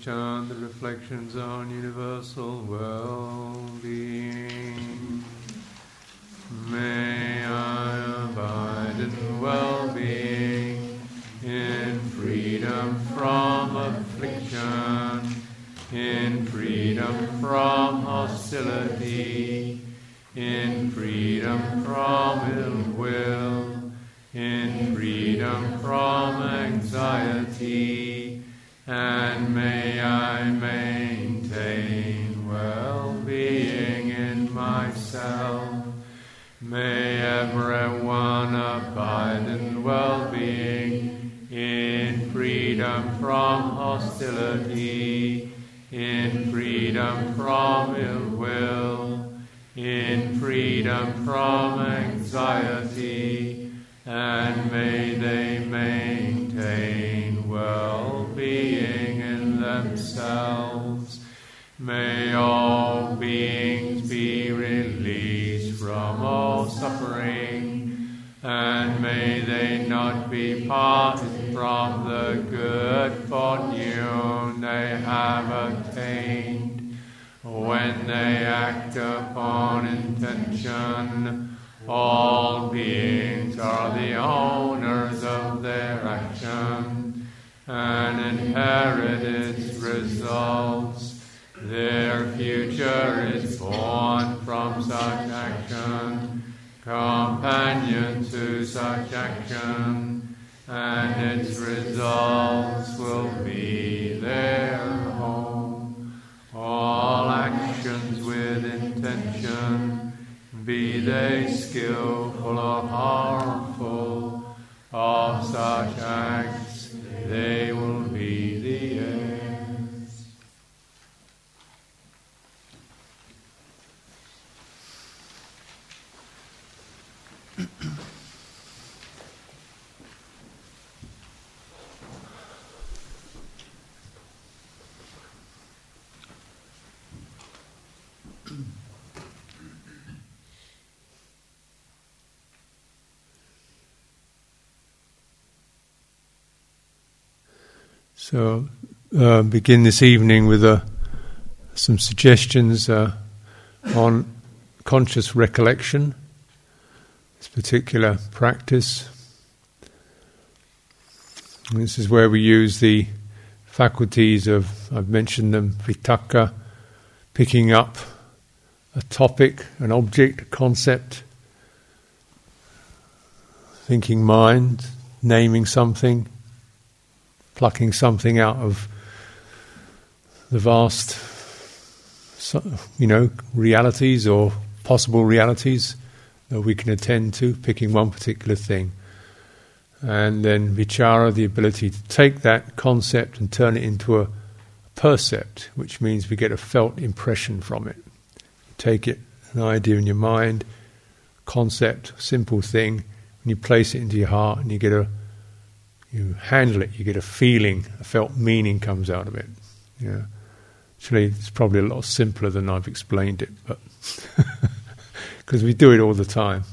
chant the reflections on universal well-being. Such action, and its results will be their home. All actions with intention, be they skillful or harmful, of such acts they will be the end. So, uh, begin this evening with uh, some suggestions uh, on conscious recollection, this particular practice. And this is where we use the faculties of, I've mentioned them, vitakka, picking up a topic, an object, a concept, thinking mind, naming something plucking something out of the vast, you know, realities or possible realities that we can attend to, picking one particular thing. And then vichara, the ability to take that concept and turn it into a percept, which means we get a felt impression from it. Take it, an idea in your mind, concept, simple thing, and you place it into your heart and you get a you handle it, you get a feeling, a felt meaning comes out of it. Yeah. Actually, it's probably a lot simpler than I've explained it, but because we do it all the time.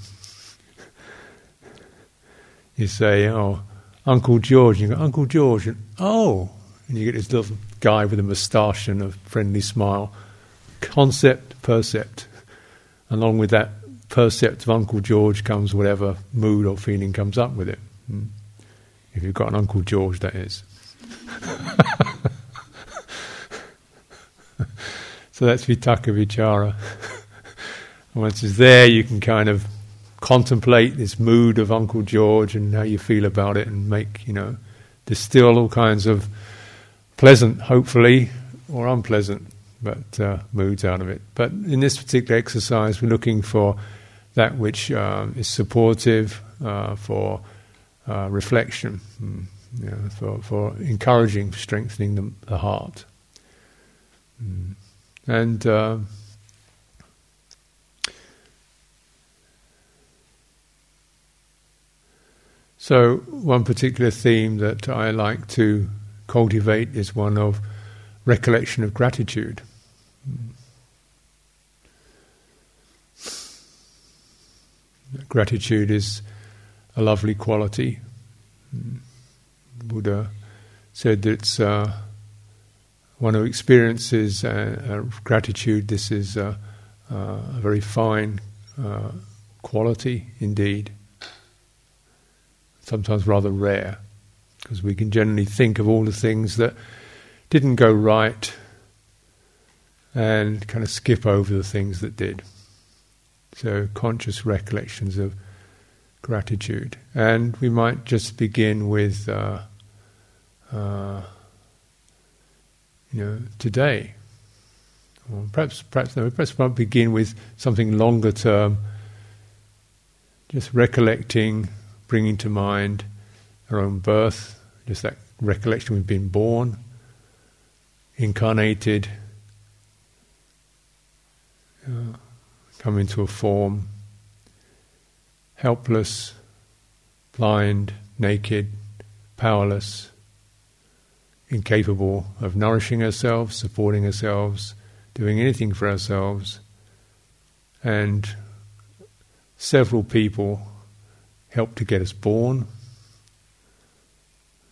You say, "Oh, Uncle George," and you go, "Uncle George," and oh, and you get this little guy with a moustache and a friendly smile. Concept, percept. Along with that percept of Uncle George comes whatever mood or feeling comes up with it. Mm. If you've got an Uncle George, that is. so that's vitakka vichara. Once it's there, you can kind of contemplate this mood of Uncle George and how you feel about it, and make you know distill all kinds of pleasant, hopefully, or unpleasant, but uh, moods out of it. But in this particular exercise, we're looking for that which um, is supportive uh, for uh, reflection, mm, you know, for, for encouraging, strengthening the, the heart. Mm. And uh, so, one particular theme that I like to cultivate is one of recollection of gratitude. Mm. Gratitude is a lovely quality. Buddha said that it's uh, one who experiences uh, uh, gratitude. This is uh, uh, a very fine quality indeed. Sometimes rather rare, because we can generally think of all the things that didn't go right and kind of skip over the things that did. So, conscious recollections of gratitude. And we might just begin with, uh, uh, you know, today. Or perhaps, perhaps no. Perhaps we might begin with something longer term. Just recollecting, bringing to mind our own birth, just that recollection we've been born, incarnated, uh, come into a form helpless, blind, naked, powerless, incapable of nourishing ourselves, supporting ourselves, doing anything for ourselves. And several people helped to get us born,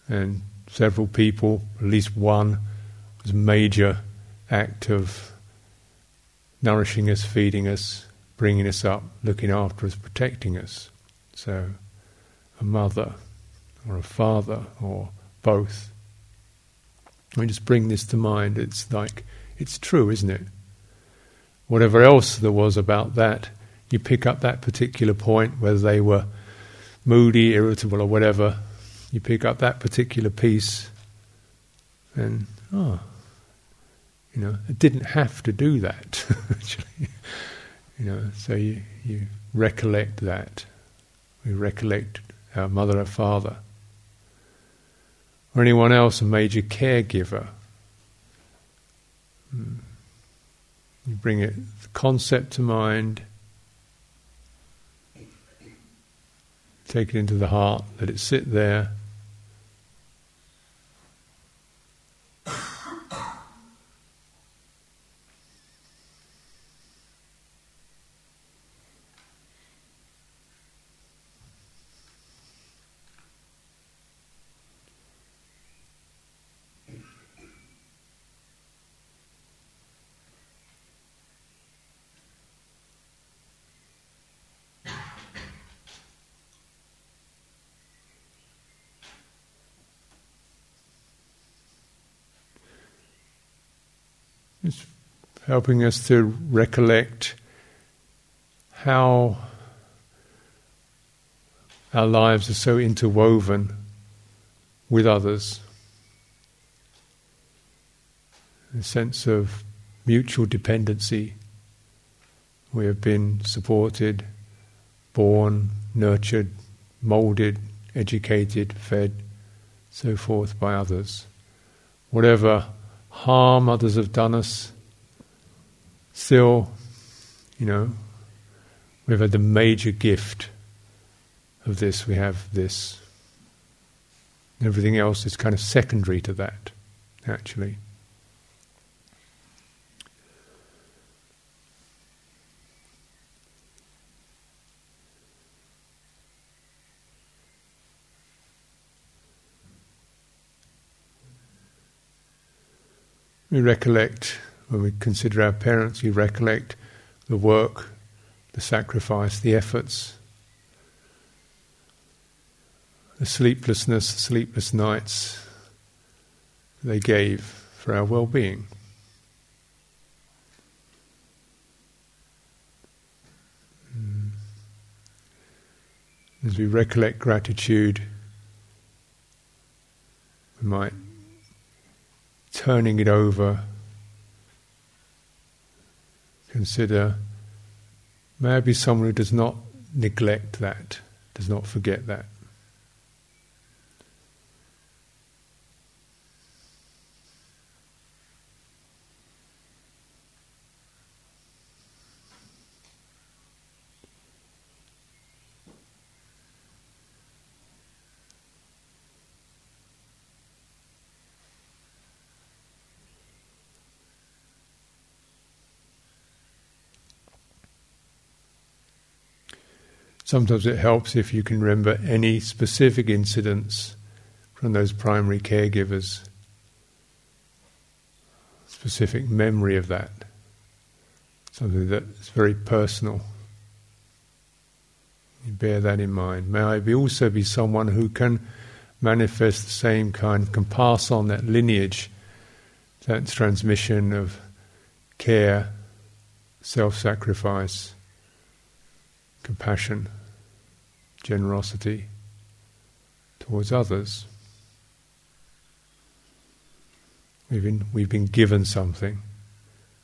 and several people, at least one, was a major act of nourishing us, feeding us, bringing us up, looking after us, protecting us. So, a mother or a father or both. I just bring this to mind. It's like, it's true, isn't it? Whatever else there was about that, you pick up that particular point, whether they were moody, irritable, or whatever, you pick up that particular piece, and, oh, you know, it didn't have to do that, actually. You know, so you, you recollect that. We recollect our mother or father. Or anyone else, a major caregiver. Hmm. You bring it, the concept to mind, take it into the heart, let it sit there. It's helping us to recollect how our lives are so interwoven with others. A sense of mutual dependency. We have been supported, born, nurtured, moulded, educated, fed, so forth by others. Whatever harm others have done us, still, you know, we've had the major gift of this, we have this. Everything else is kind of secondary to that, actually. We recollect, when we consider our parents, we recollect the work, the sacrifice, the efforts, the sleeplessness, the sleepless nights they gave for our well being. Hmm. As we recollect gratitude, we might turning it over, consider maybe someone who does not neglect that, does not forget that. Sometimes it helps if you can remember any specific incidents from those primary caregivers, specific memory of that, something that's very personal. You bear that in mind. May I be also be someone who can manifest the same kind, can pass on that lineage, that transmission of care, self sacrifice compassion, generosity towards others. We've been, we've been given something.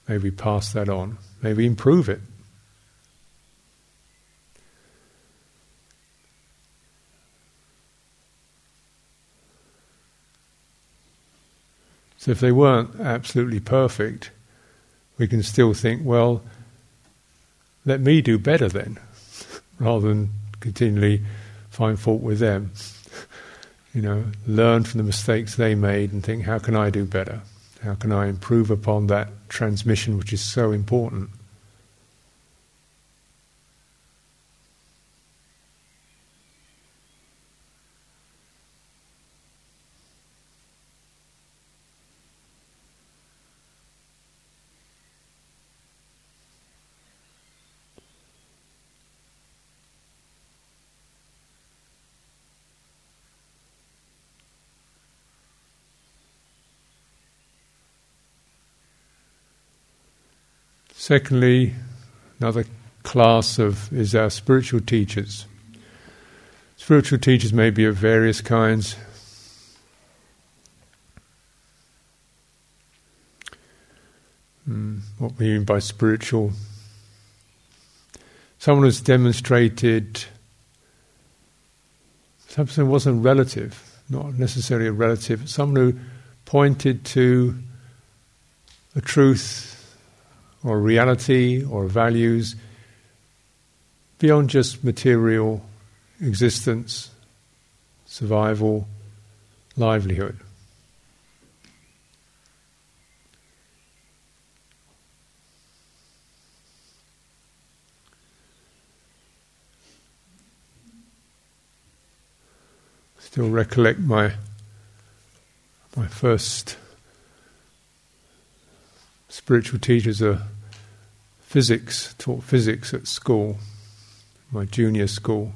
Maybe pass that on. Maybe improve it. So if they weren't absolutely perfect, we can still think, well, let me do better then rather than continually find fault with them. you know, learn from the mistakes they made and think, how can I do better? How can I improve upon that transmission which is so important? Secondly, another class of is our spiritual teachers. Spiritual teachers may be of various kinds. Mm, what we mean by spiritual? Someone who's demonstrated something wasn't relative, not necessarily a relative, someone who pointed to a truth or reality or values beyond just material existence, survival, livelihood. Still recollect my my first spiritual teachers are physics, taught physics at school, my junior school.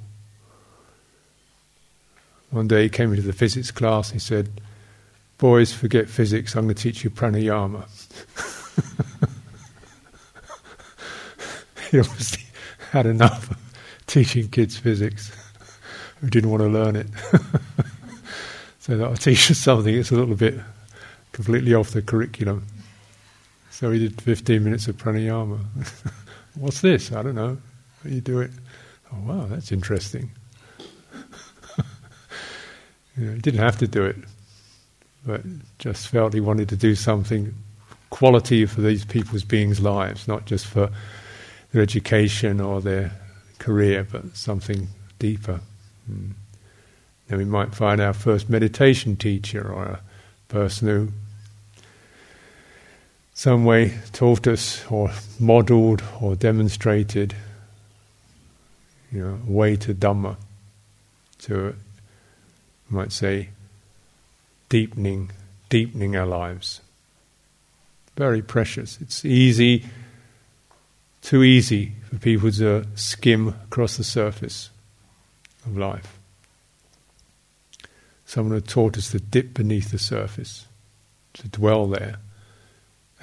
One day he came into the physics class and he said, Boys, forget physics, I'm going to teach you pranayama. he obviously had enough of teaching kids physics who didn't want to learn it. so that I'll teach something that's a little bit completely off the curriculum. So he did 15 minutes of pranayama. What's this? I don't know. You do it. Oh, wow, that's interesting. you know, he didn't have to do it, but just felt he wanted to do something quality for these people's beings' lives, not just for their education or their career, but something deeper. Mm. Then we might find our first meditation teacher or a person who some way taught us or modeled or demonstrated you know, way to Dhamma, to, might say, deepening, deepening our lives. Very precious. It's easy, too easy for people to skim across the surface of life. Someone had taught us to dip beneath the surface, to dwell there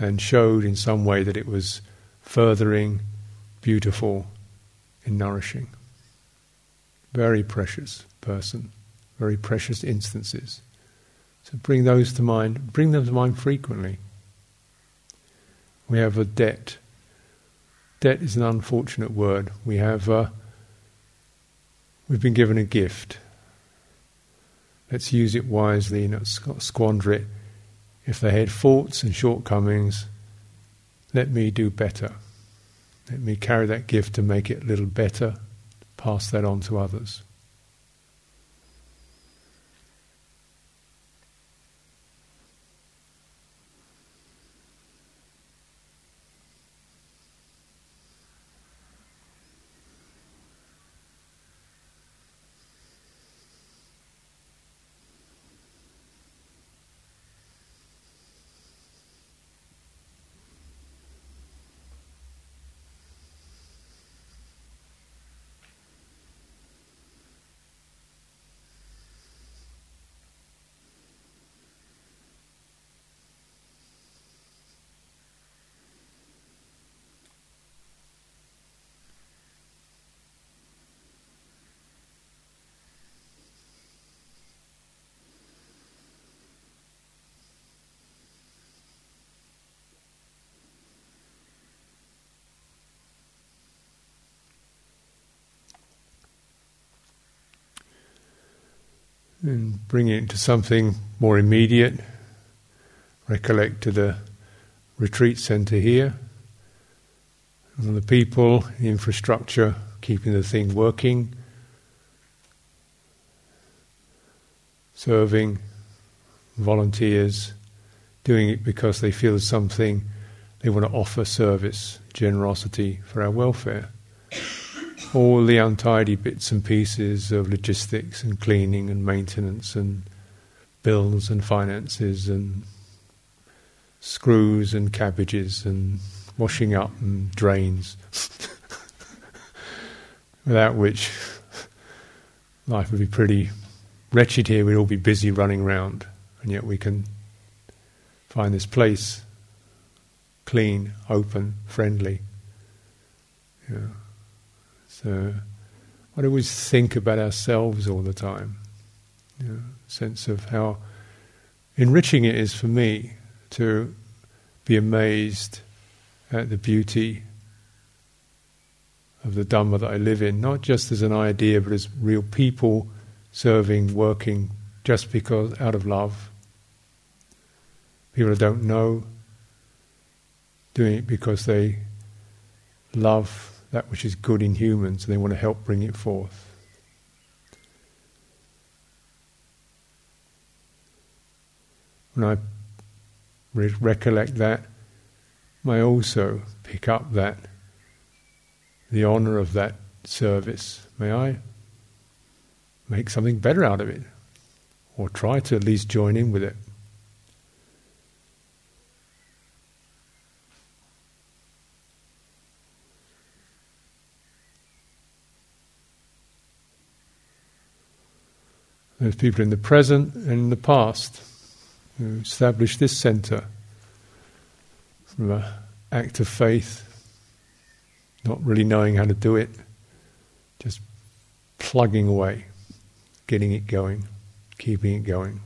and showed in some way that it was furthering, beautiful, and nourishing. Very precious person, very precious instances. So bring those to mind, bring them to mind frequently. We have a debt. Debt is an unfortunate word. We have uh, we've been given a gift. Let's use it wisely, not squander it if they had faults and shortcomings, let me do better. Let me carry that gift to make it a little better, pass that on to others. And bring it into something more immediate. Recollect to the retreat centre here, and the people, the infrastructure, keeping the thing working, serving, volunteers, doing it because they feel something they want to offer service, generosity for our welfare all the untidy bits and pieces of logistics and cleaning and maintenance and bills and finances and screws and cabbages and washing up and drains. Without which life would be pretty wretched here, we'd all be busy running around, and yet we can find this place clean, open, friendly. Yeah. So I always think about ourselves all the time. You know, sense of how enriching it is for me to be amazed at the beauty of the Dhamma that I live in, not just as an idea, but as real people serving, working, just because out of love. People I don't know, doing it because they love that which is good in humans and they want to help bring it forth. When I re- recollect that, may I also pick up that, the honour of that service. May I make something better out of it, or try to at least join in with it. There's people in the present and in the past who established this center. from an act of faith, not really knowing how to do it, just plugging away, getting it going, keeping it going.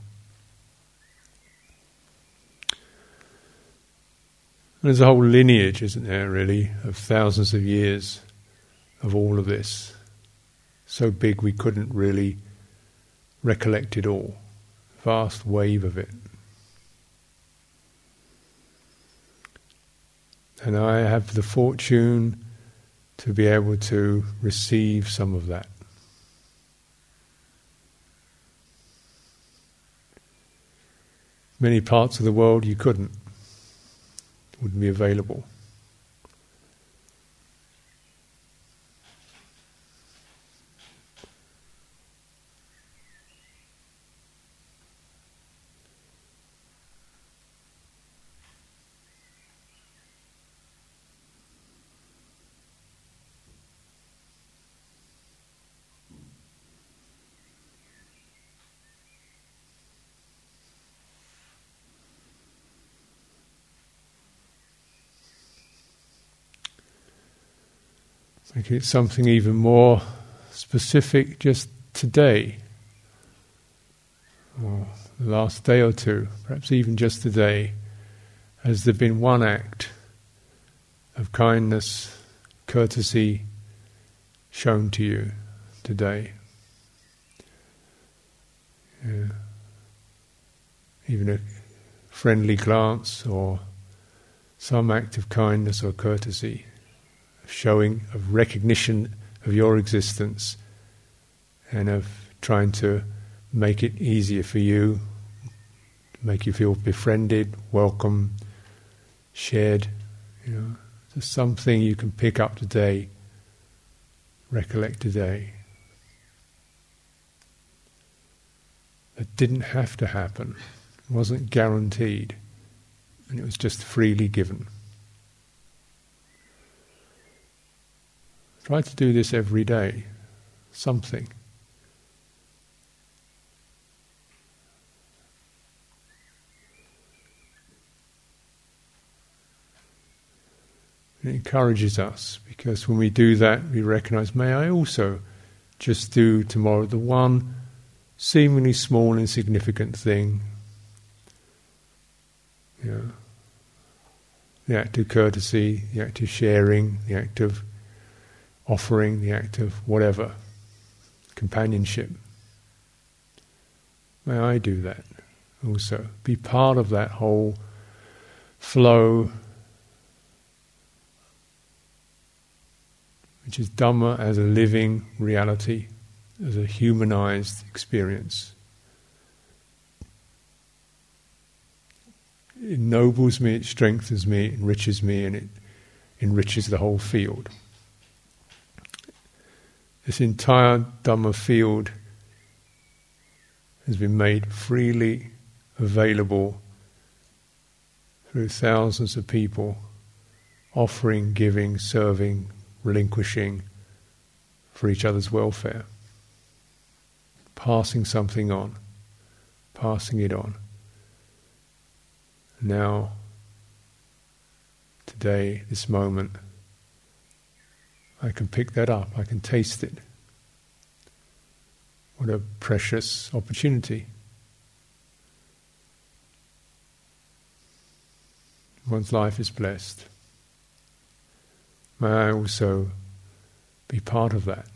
there's a whole lineage, isn't there, really, of thousands of years of all of this. So big we couldn't really recollect it all. Vast wave of it. And I have the fortune to be able to receive some of that. Many parts of the world you couldn't wouldn't be available. Make it something even more specific just today, or the last day or two, perhaps even just today. Has there been one act of kindness, courtesy shown to you today? Yeah. Even a friendly glance or some act of kindness or courtesy of showing, of recognition of your existence, and of trying to make it easier for you, make you feel befriended, welcome, shared. You know, there's something you can pick up today, recollect today. That didn't have to happen, wasn't guaranteed, and it was just freely given. Try to do this every day. Something. It encourages us because when we do that, we recognize, may I also just do tomorrow the one seemingly small and insignificant thing. Know, the act of courtesy, the act of sharing, the act of offering, the act of whatever, companionship. May I do that also? Be part of that whole flow, which is Dhamma as a living reality, as a humanized experience. It ennobles me, it strengthens me, it enriches me, and it enriches the whole field. This entire Dhamma field has been made freely available through thousands of people offering, giving, serving, relinquishing for each other's welfare. Passing something on, passing it on. Now, today, this moment, I can pick that up, I can taste it. What a precious opportunity. One's life is blessed. May I also be part of that.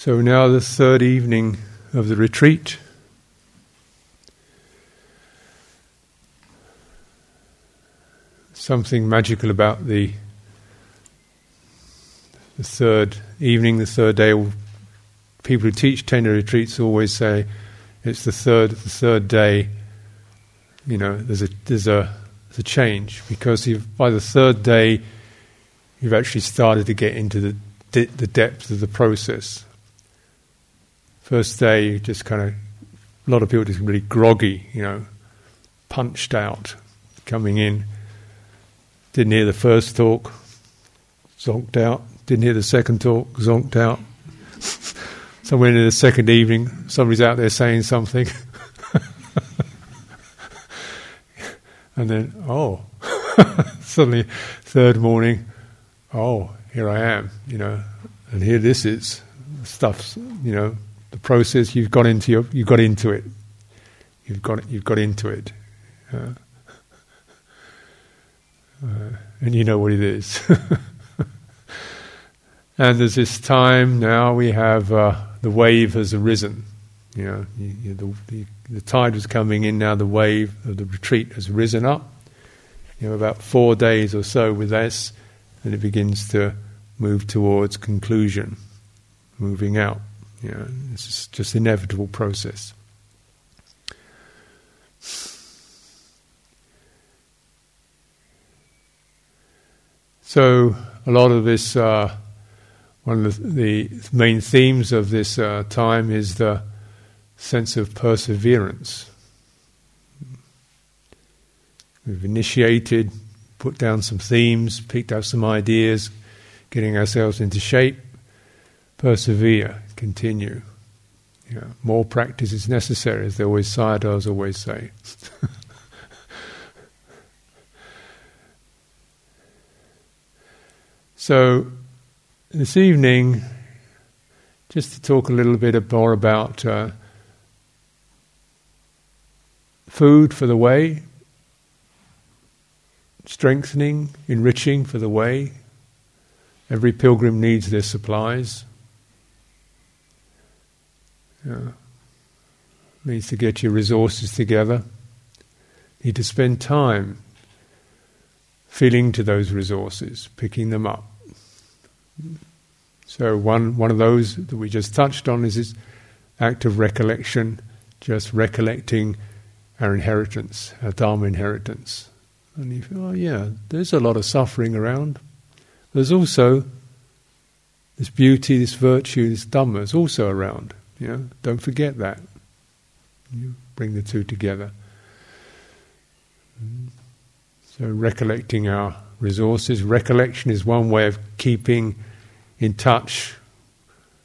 So now the third evening of the retreat. Something magical about the the third evening, the third day. People who teach Tenyo retreats always say it's the third the third day. You know, there's a there's a there's a change because by the third day you've actually started to get into the the depth of the process First day, just kind of, a lot of people just really groggy, you know, punched out, coming in. Didn't hear the first talk, zonked out. Didn't hear the second talk, zonked out. Somewhere in the second evening, somebody's out there saying something. and then, oh, suddenly, third morning, oh, here I am, you know, and here this is. Stuff's, you know, process you've got into your, you've got into it. You've got you've got into it, uh, uh, and you know what it is. and there's this time now we have uh, the wave has arisen. You know, you, you, the, the, the tide was coming in. Now the wave of the retreat has risen up. You know, about four days or so with this, and it begins to move towards conclusion, moving out. You know, it's just inevitable process. So a lot of this, uh, one of the, the, main themes of this uh, time is the sense of perseverance. We've initiated, put down some themes, picked up some ideas, getting ourselves into shape, persevere, continue. More practice is necessary, as the always sayadaws always say. so, this evening, just to talk a little bit more about uh, food for the way, strengthening, enriching for the way. Every pilgrim needs their supplies. Yeah. Needs to get your resources together. Need to spend time feeling to those resources, picking them up. So one one of those that we just touched on is this act of recollection, just recollecting our inheritance, our Dharma inheritance. And you feel, oh yeah, there's a lot of suffering around. There's also this beauty, this virtue, this Dhamma is also around. Know, don't forget that. You bring the two together. Mm. So recollecting our resources. Recollection is one way of keeping in touch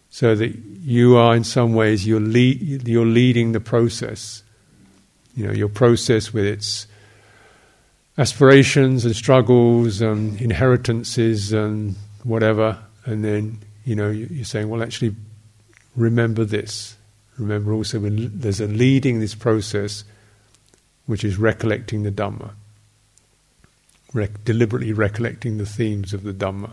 so that you are in some ways you're, lead, you're leading the process. You know, your process with its aspirations and struggles and inheritances and whatever, and then you know you're saying, well, actually, remember this. Remember also when there's a leading this process, which is recollecting the Dhamma, deliberately recollecting the themes of the Dhamma,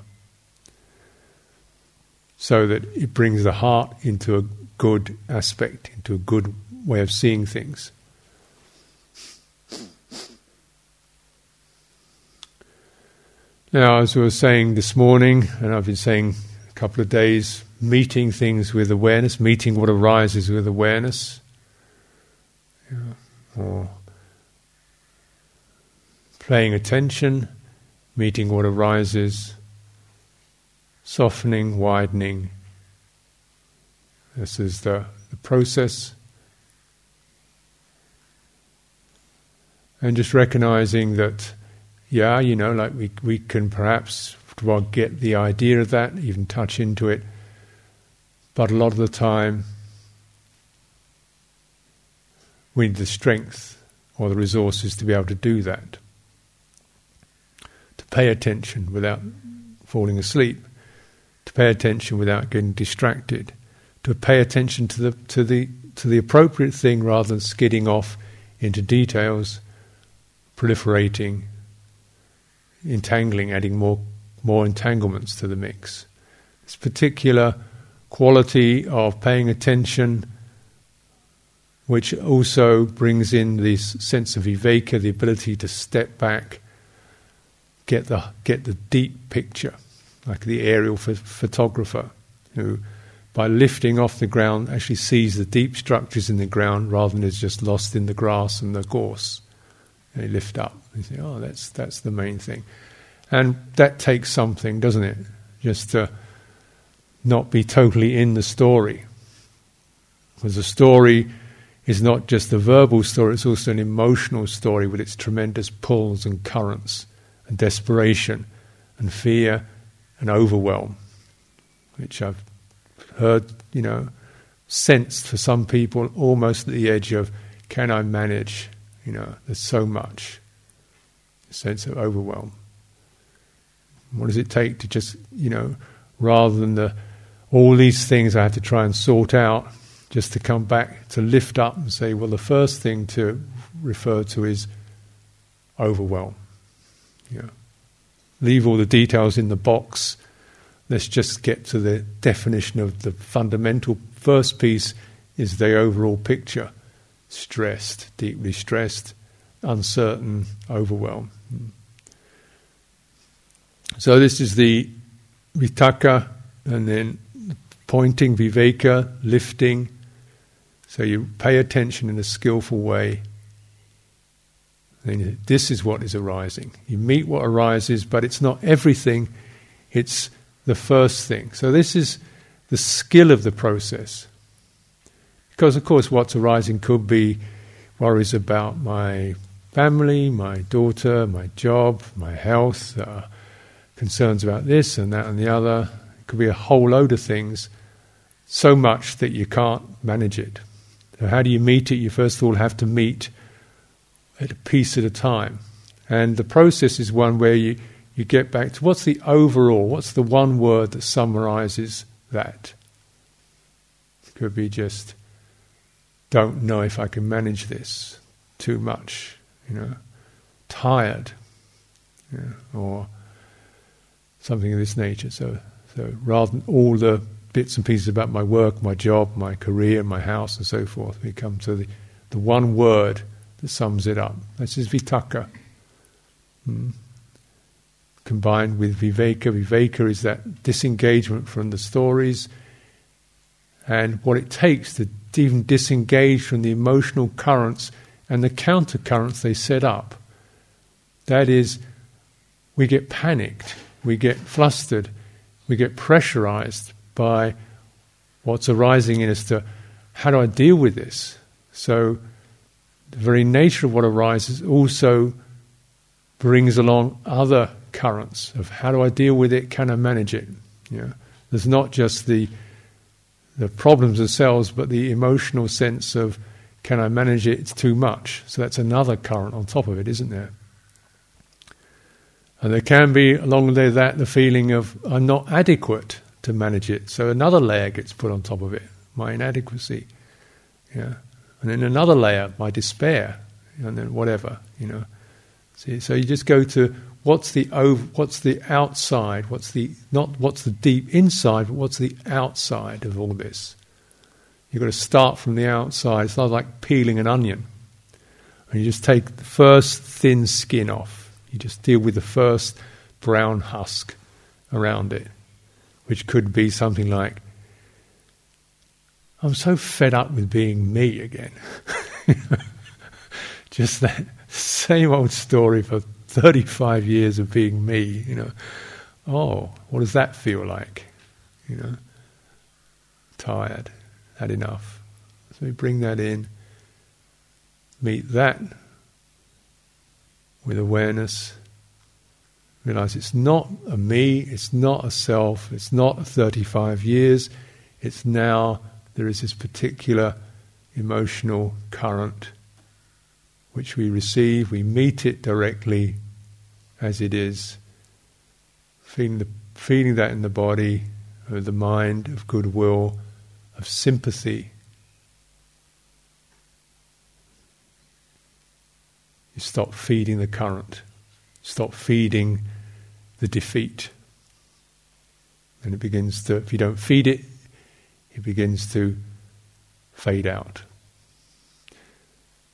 so that it brings the heart into a good aspect, into a good way of seeing things. Now, as we were saying this morning, and I've been saying couple of days, meeting things with awareness, meeting what arises with awareness, or paying attention, meeting what arises, softening, widening. This is the, the process. And just recognizing that, yeah, you know, like we, we can perhaps get the idea of that, even touch into it, but a lot of the time, we need the strength or the resources to be able to do that. To pay attention without falling asleep, to pay attention without getting distracted, to pay attention to the to the to the appropriate thing rather than skidding off into details, proliferating, entangling, adding more more entanglements to the mix. This particular quality of paying attention, which also brings in this sense of viveka, the ability to step back, get the get the deep picture, like the aerial ph- photographer who by lifting off the ground actually sees the deep structures in the ground rather than is just lost in the grass and the gorse. They lift up. They say, "Oh, that's that's the main thing," and that takes something, doesn't it? Just to not be totally in the story, because the story is not just a verbal story; it's also an emotional story with its tremendous pulls and currents, and desperation, and fear, and overwhelm, which I've heard, you know, sensed for some people almost at the edge of can I manage? You know, there's so much. Sense of overwhelm. What does it take to just, you know, rather than the all these things I have to try and sort out, just to come back to lift up and say, well, the first thing to refer to is overwhelm. Yeah. Leave all the details in the box Let's just get to the definition of the fundamental first piece is the overall picture. Stressed, deeply stressed, uncertain, overwhelmed. Hmm. So this is the vitakka and then pointing, viveka, lifting. So you pay attention in a skillful way. And this is what is arising. You meet what arises, but it's not everything. It's the first thing. So, this is the skill of the process. Because, of course, what's arising could be worries about my family, my daughter, my job, my health, uh, concerns about this and that and the other. It could be a whole load of things, so much that you can't manage it. So, how do you meet it? You first of all have to meet at a piece at a time. And the process is one where you you get back to what's the overall, what's the one word that summarizes that? It could be just, don't know if I can manage this too much, you know, tired, or something of this nature. So, so rather than all the bits and pieces about my work, my job, my career, my house, and so forth, we come to the, the one word that sums it up. This is vitakka. Hmm combined with viveka. Viveka is that disengagement from the stories and what it takes to even disengage from the emotional currents and the counter currents they set up. That is, we get panicked, we get flustered, we get pressurized by what's arising in us to how do I deal with this? So, the very nature of what arises also brings along other currents of how do I deal with it? Can I manage it? There's not just the the problems themselves, but the emotional sense of can I manage it? It's too much. So that's another current on top of it, isn't there? And there can be along with that the feeling of I'm not adequate to manage it. So another layer gets put on top of it, my inadequacy. Yeah. And then another layer, my despair, and then whatever, you know. See, so you just go to what's the over, what's the outside, what's the not what's the deep inside, but what's the outside of all this. You've got to start from the outside. It's not like peeling an onion. And you just take the first thin skin off. You just deal with the first brown husk around it, which could be something like, I'm so fed up with being me again. just that same old story for 35 years of being me, you know. Oh, what does that feel like? You know, tired, had enough. So we bring that in, meet that with awareness, realize it's not a me, it's not a self, it's not 35 years, it's now there is this particular emotional current which we receive, we meet it directly as it is, feeling, the, feeling that in the body, of the mind, of goodwill, of sympathy. You stop feeding the current, stop feeding the defeat. And it begins to, if you don't feed it, it begins to fade out.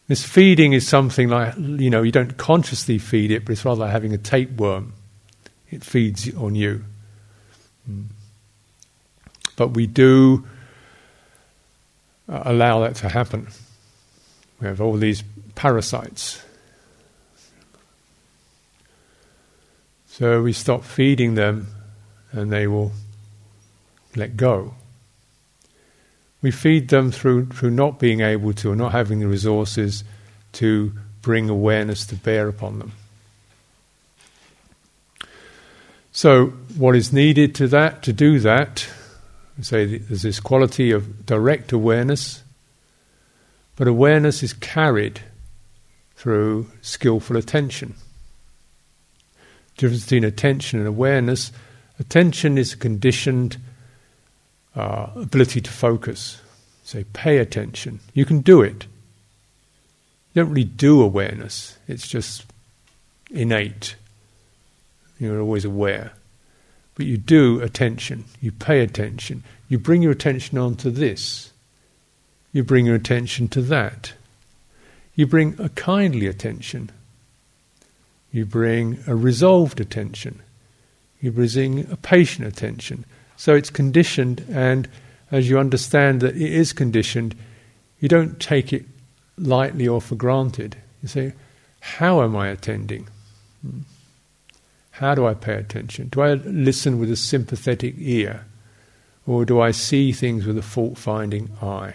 This feeding is something like, you know, you don't consciously feed it, but it's rather like having a tapeworm. It feeds on you. Hmm. But we do uh, allow that to happen. We have all these parasites. So we stop feeding them and they will let go. We feed them through, through not being able to or not having the resources to bring awareness to bear upon them. So, what is needed to that to do that? Say there's this quality of direct awareness, but awareness is carried through skillful attention. Difference between attention and awareness: attention is a conditioned uh, ability to focus. Say, pay attention. You can do it. You don't really do awareness, it's just innate. You're always aware. But you do attention, you pay attention, you bring your attention onto this, you bring your attention to that, you bring a kindly attention, you bring a resolved attention, you bring a patient attention. So it's conditioned, and as you understand that it is conditioned, you don't take it lightly or for granted. You say, How am I attending? Hmm. How do I pay attention? Do I listen with a sympathetic ear? Or do I see things with a fault finding eye?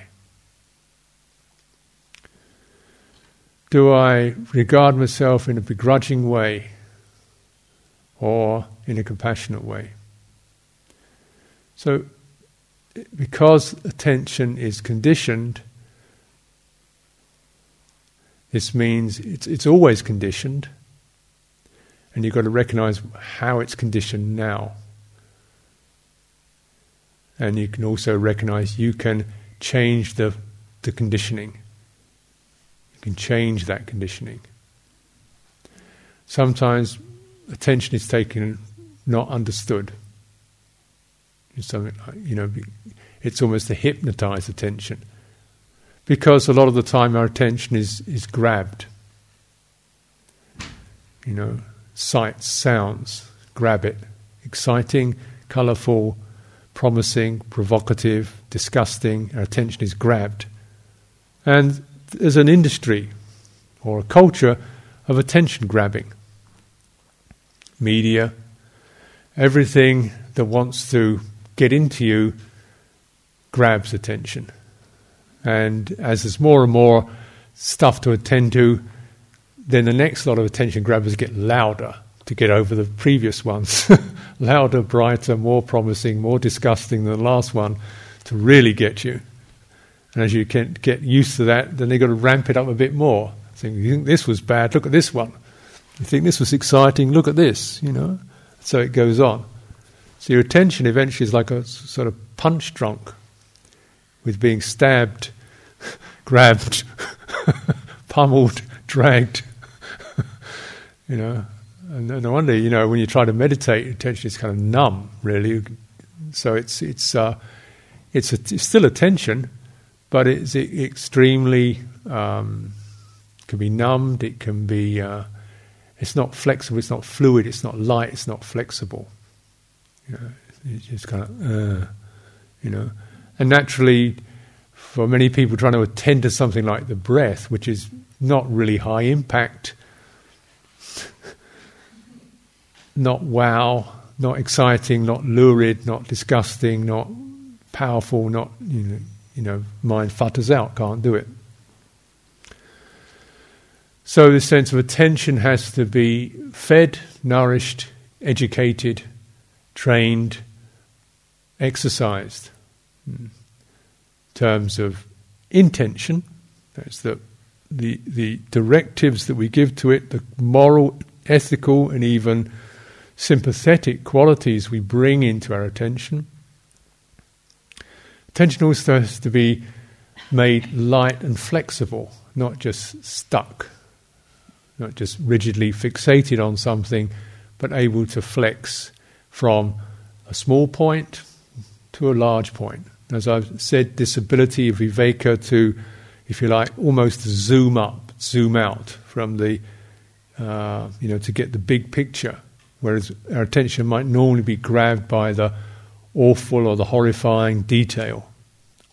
Do I regard myself in a begrudging way or in a compassionate way? So, because attention is conditioned, this means it's, it's always conditioned, and you've got to recognize how it's conditioned now. And you can also recognize you can change the, the conditioning. Can change that conditioning. Sometimes attention is taken not understood. It's something like, you know, it's almost a hypnotized attention. Because a lot of the time our attention is, is grabbed. You know, sights, sounds, grab it. Exciting, colourful, promising, provocative, disgusting, our attention is grabbed. And there's an industry or a culture of attention grabbing. Media, everything that wants to get into you grabs attention. And as there's more and more stuff to attend to, then the next lot of attention grabbers get louder to get over the previous ones. louder, brighter, more promising, more disgusting than the last one to really get you. And as you can get used to that, then they've got to ramp it up a bit more. Think, you think this was bad, look at this one. You think this was exciting, look at this, you know. So it goes on. So your attention eventually is like a sort of punch drunk with being stabbed, grabbed, pummeled, dragged. you know, and no wonder, you know, when you try to meditate, attention is kind of numb, really. So it's it's uh, it's, a, it's still attention, but it's extremely um, can be numbed. It can be uh, it's not flexible. It's not fluid. It's not light. It's not flexible. You know, it's just kind of, uh, you know. And naturally, for many people trying to attend to something like the breath, which is not really high impact, not wow, not exciting, not lurid, not disgusting, not powerful, not, you know, you know mind futters out, can't do it. So, this sense of attention has to be fed, nourished, educated, trained, exercised. In terms of intention, that's the, the, the directives that we give to it, the moral, ethical, and even sympathetic qualities we bring into our attention. Attention also has to be made light and flexible, not just stuck, not just rigidly fixated on something, but able to flex from a small point to a large point. As I've said, this ability of viveka to, if you like, almost zoom up, zoom out from the, uh, you know, to get the big picture. Whereas our attention might normally be grabbed by the awful or the horrifying detail,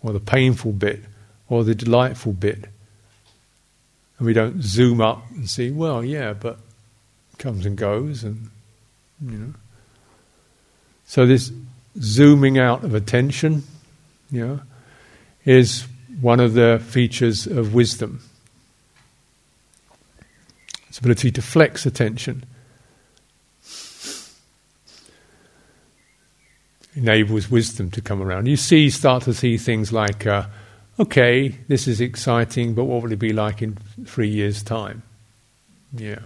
or the painful bit, or the delightful bit. And we don't zoom up and see, well, yeah, but comes and goes, and, you know. So this zooming out of attention, you know, is one of the features of wisdom. Its ability to flex attention. Enables wisdom to come around. You see, start to see things like, uh, okay, this is exciting, but what will it be like in three years' time? Yeah.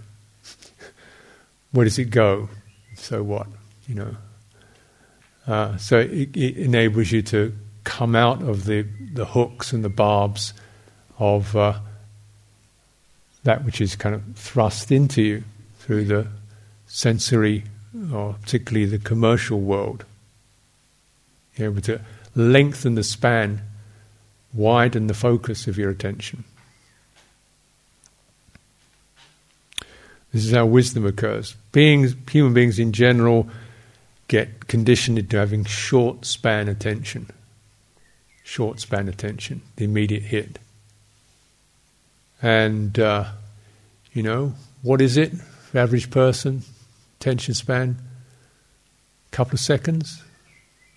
Where does it go? So what? You know. Uh, so it, it, enables you to come out of the, the hooks and the barbs of uh, that which is kind of thrust into you through the sensory, or particularly the commercial world. You're able to lengthen the span, widen the focus of your attention. This is how wisdom occurs. Beings, human beings in general, get conditioned into having short span attention. Short span attention, the immediate hit. And, uh, you know, what is it average person? Attention span? A couple of seconds,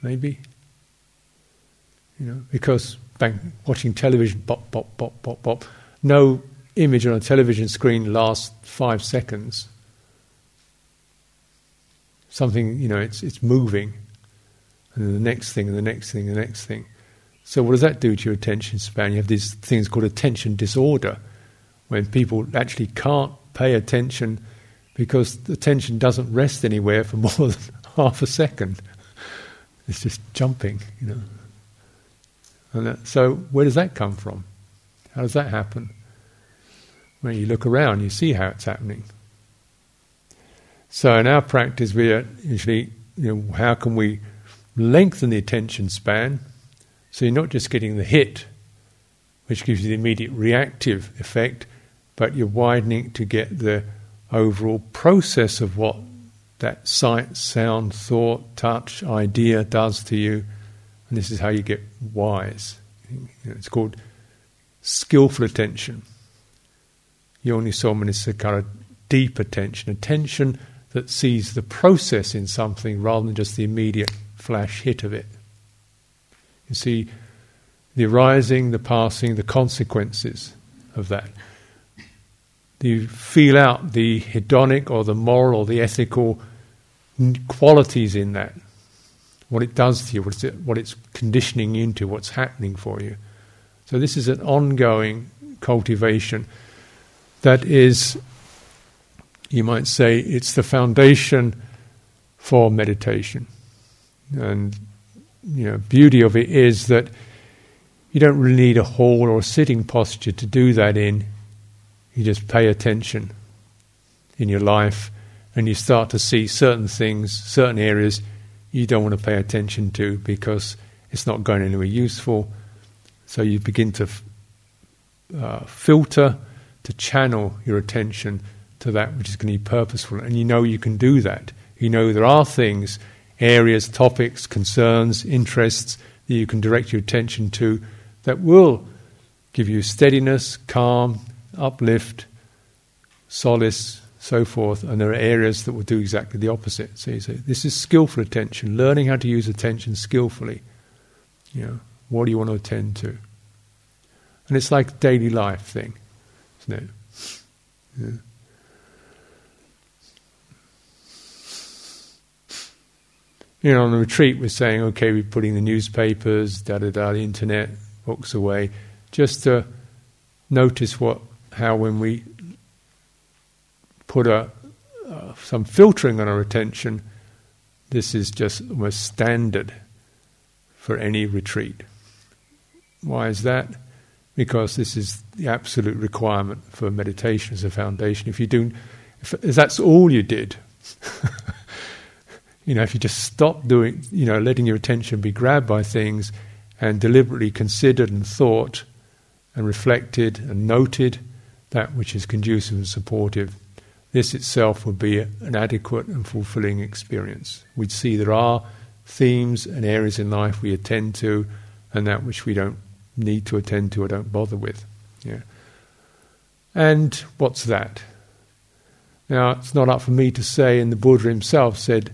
maybe? You know, because bang, watching television, bop, bop, bop, bop, bop. No image on a television screen lasts five seconds something, you know, it's, it's moving. And then the next thing, and the next thing, and the next thing. So, what does that do to your attention span? You have these things called attention disorder, when people actually can't pay attention because the attention doesn't rest anywhere for more than half a second. It's just jumping, you know. And so, where does that come from? How does that happen? When you look around, you see how it's happening. So in our practice, we are usually, you know, how can we lengthen the attention span so you're not just getting the hit, which gives you the immediate reactive effect, but you're widening to get the overall process of what that sight, sound, thought, touch, idea does to you. And this is how you get wise. It's called skillful attention. Yoni Soman is a kind of deep attention, attention that sees the process in something rather than just the immediate flash hit of it. You see the arising, the passing, the consequences of that. You feel out the hedonic or the moral or the ethical qualities in that, what it does to you, what it's, what it's conditioning you into, what's happening for you. So, this is an ongoing cultivation that is you might say it's the foundation for meditation. And you know, beauty of it is that you don't really need a whole or a sitting posture to do that in. You just pay attention in your life and you start to see certain things, certain areas you don't want to pay attention to because it's not going anywhere useful. So you begin to uh, filter, to channel your attention to that which is going to be purposeful. And you know you can do that. You know there are things, areas, topics, concerns, interests that you can direct your attention to that will give you steadiness, calm, uplift, solace, so forth. And there are areas that will do exactly the opposite. So you say, this is skillful attention, learning how to use attention skillfully. You know, what do you want to attend to? And it's like daily life thing, isn't it? Yeah. you know, on the retreat, we're saying, okay, we're putting the newspapers, da da da, the internet, books away, just to notice what, how when we put a, uh, some filtering on our attention, this is just almost standard for any retreat. Why is that? Because this is the absolute requirement for meditation as a foundation. If you do, if, if that's all you did. You know, if you just stop doing, you know, letting your attention be grabbed by things and deliberately considered and thought and reflected and noted that which is conducive and supportive, this itself would be an adequate and fulfilling experience. We'd see there are themes and areas in life we attend to, and that which we don't need to attend to or don't bother with. Yeah. And what's that? Now, it's not up for me to say, and the Buddha himself said,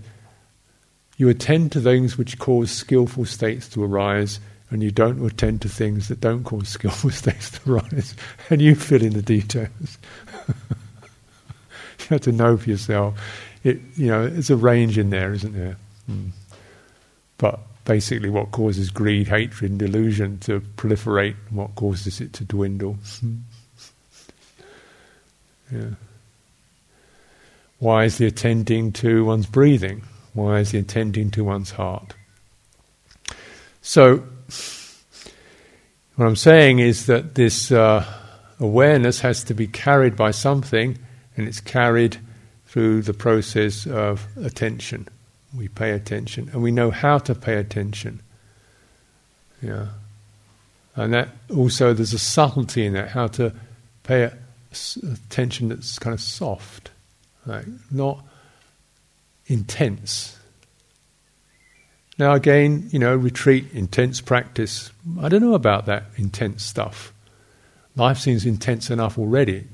you attend to things which cause skillful states to arise, and you don't attend to things that don't cause skillful states to arise, and you fill in the details. you have to know for yourself. It, you know, there's a range in there, isn't there? Mm. But basically, what causes greed, hatred, and delusion to proliferate, and what causes it to dwindle. yeah. Why is the attending to one's breathing? Why is the attending to one's heart? So, what I'm saying is that this uh, awareness has to be carried by something, and it's carried through the process of attention. We pay attention, and we know how to pay attention. Yeah, and that also there's a subtlety in that, how to pay attention that's kind of soft, like not intense. Now, again, you know, retreat, intense practice. I don't know about that intense stuff. Life seems intense enough already.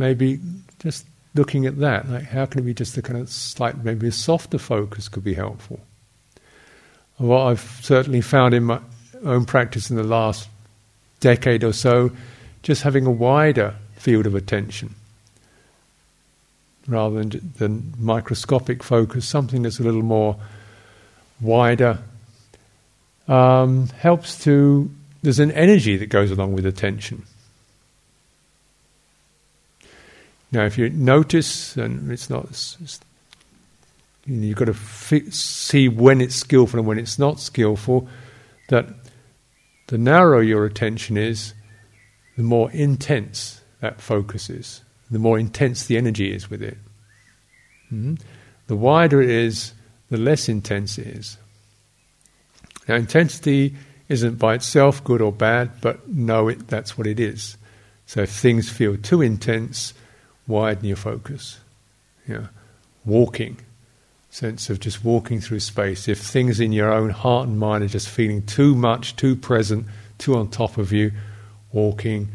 Maybe just looking at that, like how can it be just a kind of slight, maybe a softer focus could be helpful. What I've certainly found in my own practice in the last decade or so, just having a wider field of attention rather than, than microscopic focus, something that's a little more wider, um, helps to. There's an energy that goes along with attention. Now, if you notice, and it's not, it's, you've got to see when it's skillful and when it's not skillful, that the narrower your attention is, the more intense that focus is, the more intense the energy is with it. Mm-hmm. The wider it is, the less intense it is. Now, intensity isn't by itself good or bad, but know it, that's what it is. So if things feel too intense, widen your focus. Yeah. Walking, sense of just walking through space. If things in your own heart and mind are just feeling too much, too present, too on top of you, walking,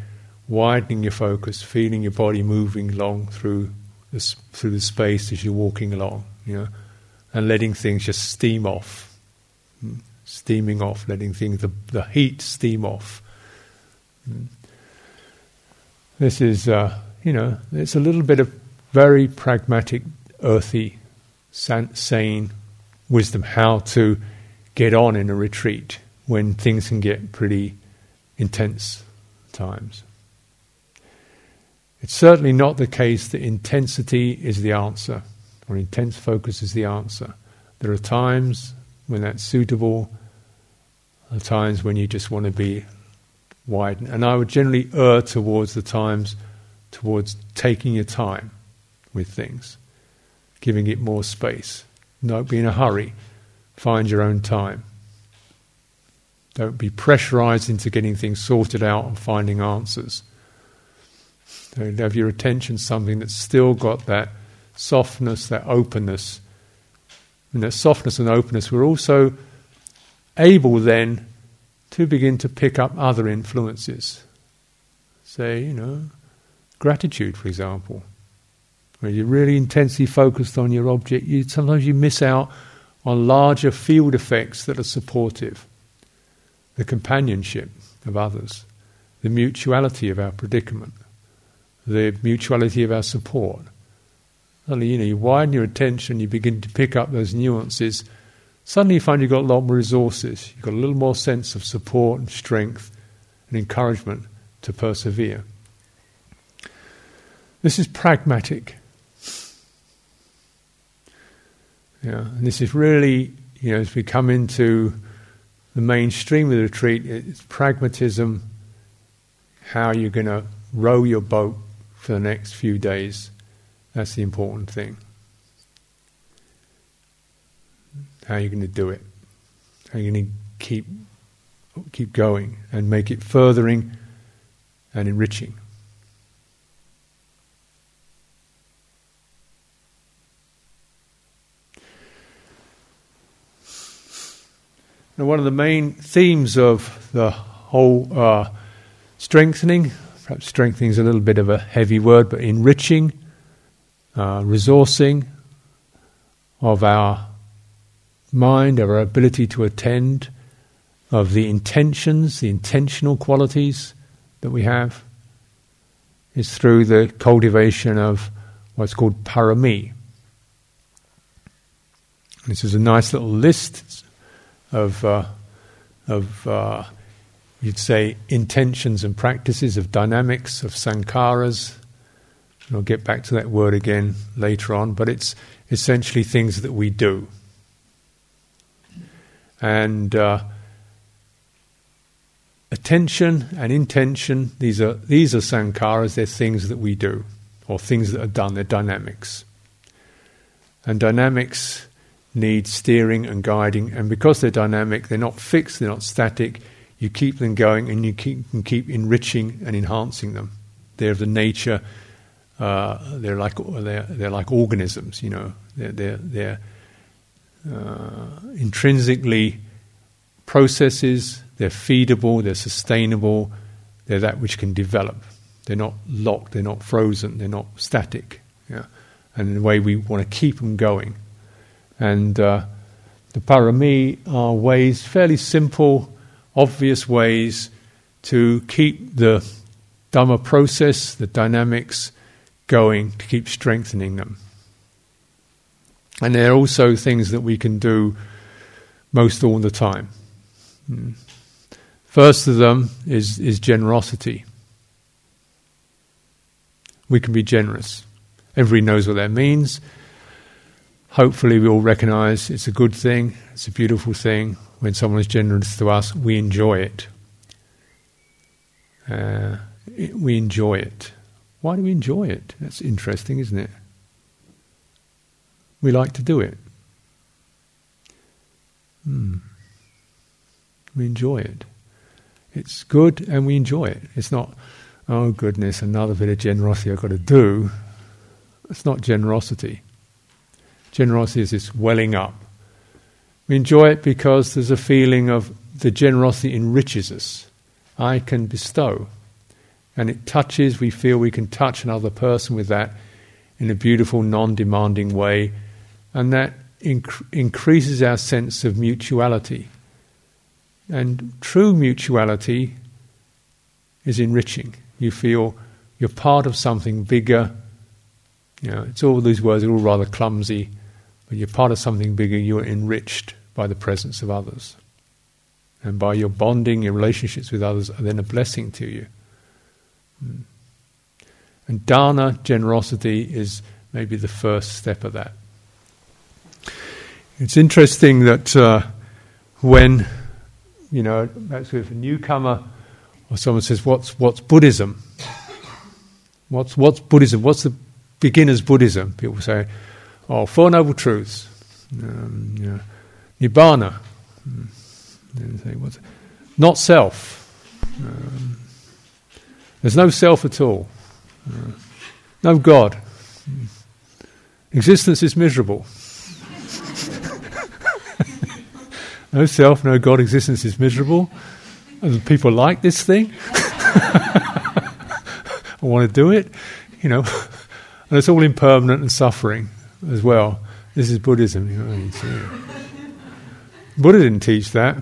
widening your focus, feeling your body moving along through the, through the space as you're walking along. You know, and letting things just steam off, hmm, steaming off, letting things the, the heat steam off. Hmm. This is, uh, you know, it's a little bit of very pragmatic, earthy, sane wisdom how to get on in a retreat when things can get pretty intense times. It's certainly not the case that intensity is the answer or intense focus is the answer. There are times when that's suitable, there are times when you just want to be wide. And I would generally err towards the times towards taking your time with things, giving it more space. Don't be in a hurry. Find your own time. Don't be pressurized into getting things sorted out and finding answers. Don't have your attention something that's still got that softness, that openness. And that softness and openness, we're also able then to begin to pick up other influences. Say, you know, gratitude, for example. When you're really intensely focused on your object, you, sometimes you miss out on larger field effects that are supportive. The companionship of others, the mutuality of our predicament, the mutuality of our support. Suddenly, you know, you widen your attention, you begin to pick up those nuances. Suddenly, you find you've got a lot more resources. You've got a little more sense of support and strength and encouragement to persevere. This is pragmatic. Yeah, and this is really, you know, as we come into the mainstream of the retreat, it's pragmatism, how you're going to row your boat for the next few days that's the important thing. How are you going to do it? How are you going to keep keep going and make it furthering and enriching. Now, one of the main themes of the whole uh, strengthening, perhaps strengthening is a little bit of a heavy word, but enriching, uh, resourcing of our mind, our ability to attend, of the intentions, the intentional qualities that we have, is through the cultivation of what's called parami. This is a nice little list of, uh, of uh, you'd say, intentions and practices, of dynamics, of sankharas. And I'll get back to that word again later on, but it's essentially things that we do. And uh, attention and intention, these are, these are sankharas, they're things that we do, or things that are done, they're dynamics. And dynamics need steering and guiding, and because they're dynamic, they're not fixed, they're not static. You keep them going, and you keep, can keep enriching and enhancing them. They're of the nature. Uh, they're like they're, they're like organisms. You know, they're they're, they're uh, intrinsically processes. They're feedable. They're sustainable. They're that which can develop. They're not locked. They're not frozen. They're not static. Yeah, and a way we want to keep them going. And uh, the parami are ways, fairly simple, obvious ways to keep the Dhamma process, the dynamics, going, to keep strengthening them. And there are also things that we can do most all the time. Hmm. First of them is, is generosity. We can be generous. Everybody knows what that means hopefully we all recognize it's a good thing, it's a beautiful thing. When someone is generous to us, we enjoy it. Uh, we enjoy it. Why do we enjoy it? That's interesting, isn't it? We like to do it. Hmm. We enjoy it. It's good and we enjoy it. It's not, oh goodness, another bit of generosity I've got to do. It's not generosity. Generosity is this welling up. We enjoy it because there's a feeling of the generosity enriches us. I can bestow. And it touches, we feel we can touch another person with that in a beautiful, non demanding way. And that inc- increases our sense of mutuality. And true mutuality is enriching. You feel you're part of something bigger. You know, it's all these words are all rather clumsy but you're part of something bigger, you're enriched by the presence of others. And by your bonding, your relationships with others are then a blessing to you. Hmm. And dana, generosity, is maybe the first step of that. It's interesting that uh, when, you know, perhaps if a newcomer or someone says, What's, what's Buddhism? What's, what's Buddhism? What's the beginner's Buddhism? People say, Oh, Four Noble Truths. Um, yeah. Nibbana. Mm. Not self. Um, there's no self at all. Uh, no God. Mm. Existence is miserable. no self, no God, existence is miserable. And people like this thing. I want to do it, you know. And it's all impermanent and suffering as well. This is Buddhism. You know, Buddha didn't teach that.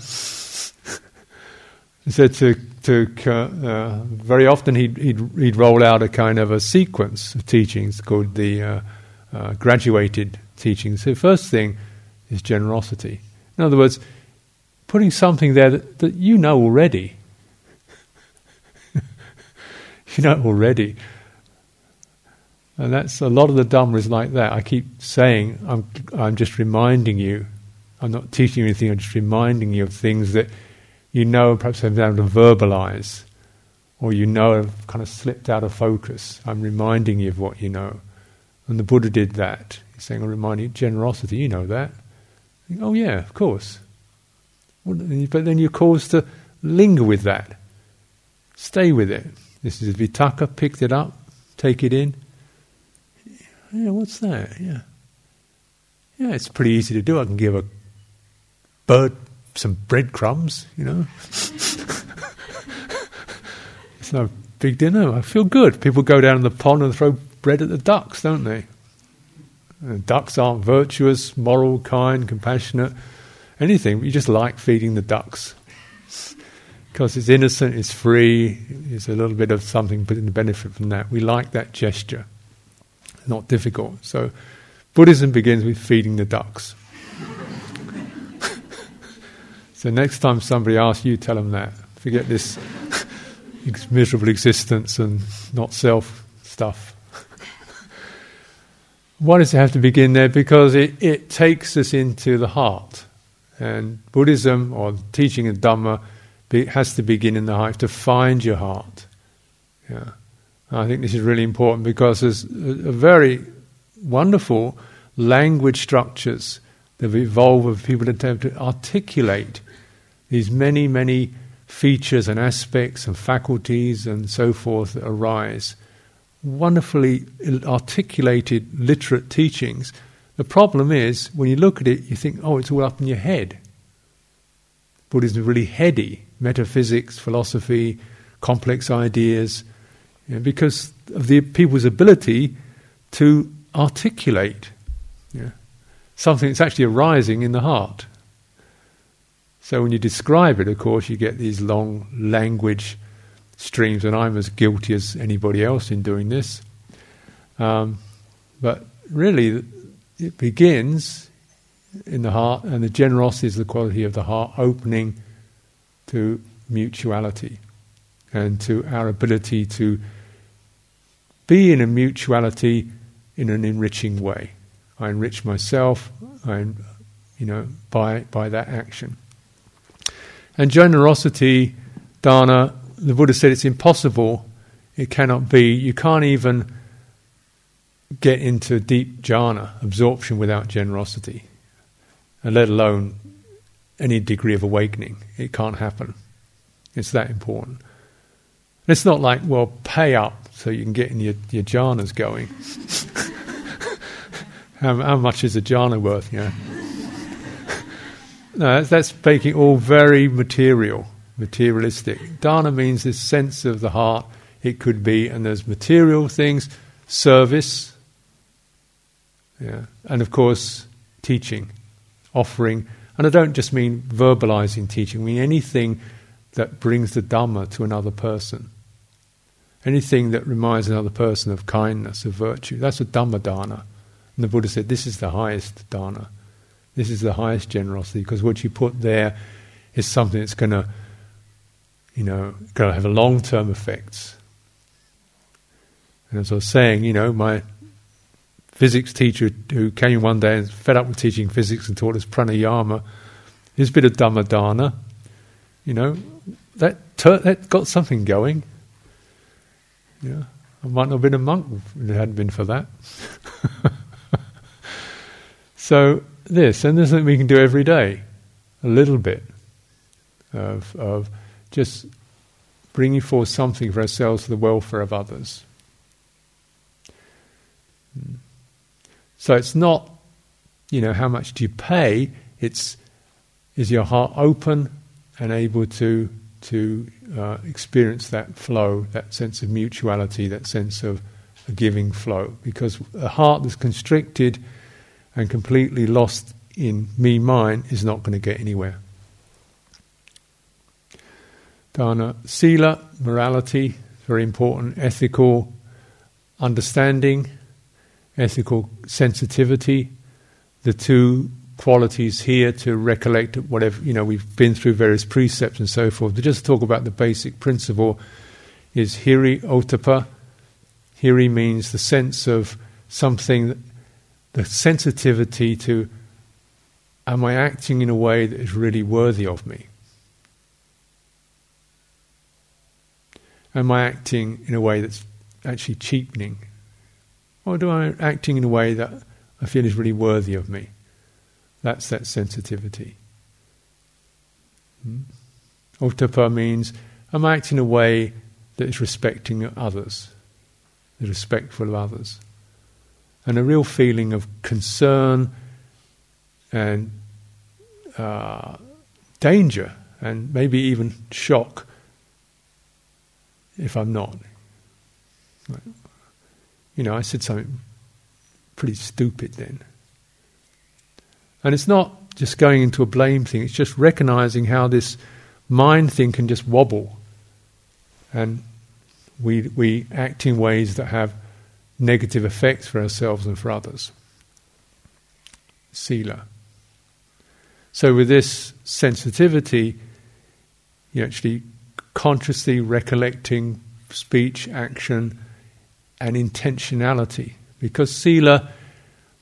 he said to to uh, very often he'd, he'd, he'd roll out a kind of a sequence of teachings called the uh, uh, graduated teachings. So, first thing is generosity. In other words, putting something there that, that you know already. you know already. And that's a lot of the Dhamma is like that. I keep saying, I'm, I'm just reminding you. I'm not teaching you anything, I'm just reminding you of things that you know perhaps have been able to verbalize, or you know have kind of slipped out of focus. I'm reminding you of what you know. And the Buddha did that. He's saying, I'm reminding you, generosity, you know that. oh, yeah, of course. But then you're caused to linger with that. Stay with it. This is Vitakka, picked it up, take it in. Yeah, what's that? Yeah. Yeah, it's pretty easy to do. I can give a bird some breadcrumbs, you know. it's no big dinner. I feel good. People go down in the pond and throw bread at the ducks, don't they? And ducks aren't virtuous, moral, kind, compassionate, anything. You just like feeding the ducks because it's innocent, it's free, it's a little bit of something to benefit from that. We like that gesture. Not difficult. So Buddhism begins with feeding the ducks. so next time somebody asks you, tell them that. Forget this miserable existence and not self stuff. Why does it have to begin there? Because it, it takes us into the heart. And Buddhism or teaching of Dhamma has to begin in the heart, to find your heart. Yeah. I think this is really important because there's a, a very wonderful language structures that have evolved of people attempt to articulate these many, many features and aspects and faculties and so forth that arise. Wonderfully articulated literate teachings. The problem is, when you look at it, you think, oh, it's all up in your head. Buddhism is really heady metaphysics, philosophy, complex ideas, you know, because of the people's ability to articulate yeah, something that's actually arising in the heart. So when you describe it, of course, you get these long language streams, and I'm as guilty as anybody else in doing this. Um, but really, it begins in the heart, and the generosity is the quality of the heart opening to mutuality and to our ability to be in a mutuality in an enriching way. I enrich myself, I, you know, by by that action. And generosity, dana, the Buddha said it's impossible. It cannot be. You can't even get into deep jhana, absorption, without generosity, and let alone any degree of awakening. It can't happen. It's that important. And it's not like, well, pay up so you can get in your, your jhanas going. how, how, much is a jhana worth, you know? no, that's, that's making all very material, materialistic. Dana means this sense of the heart, it could be, and there's material things, service, yeah, and of course, teaching, offering and I don't just mean verbalizing teaching, I mean anything that brings the Dhamma to another person. Anything that reminds another person of kindness, of virtue. That's a Dhamma dana. And the Buddha said this is the highest dana. This is the highest generosity because what you put there is something that's going to, you know, going to have long-term effects. And as I was saying, you know, my physics teacher who came one day and fed up with teaching physics and taught us pranayama. His bit of dhammadana, you know, that that got something going. Yeah, I might not have been a monk if it hadn't been for that. so this, and this is something we can do every day, a little bit of of just bringing forth something for ourselves for the welfare of others. Hmm. So it's not, you know, how much do you pay? It's is your heart open and able to to uh, experience that flow, that sense of mutuality, that sense of a giving flow. Because a heart that's constricted and completely lost in me, mine, is not going to get anywhere. Dana, sila, morality, very important, ethical understanding, ethical sensitivity, the two qualities here to recollect whatever, you know, we've been through various precepts and so forth. to just talk about the basic principle is hiri ottappa. Hiri means the sense of something, the sensitivity to am I acting in a way that is really worthy of me? Am I acting in a way that's actually cheapening or do I acting in a way that I feel is really worthy of me? That's that sensitivity. Hmm? Ottappa means I'm acting in a way that is respecting others, is respectful of others. And a real feeling of concern and uh, danger and maybe even shock if I'm not. You know, I said something pretty stupid then. And it's not just going into a blame thing, it's just recognizing how this mind thing can just wobble. And we, we act in ways that have negative effects for ourselves and for others. Sila. So, with this sensitivity, you're actually consciously recollecting speech, action, and intentionality. Because Sila,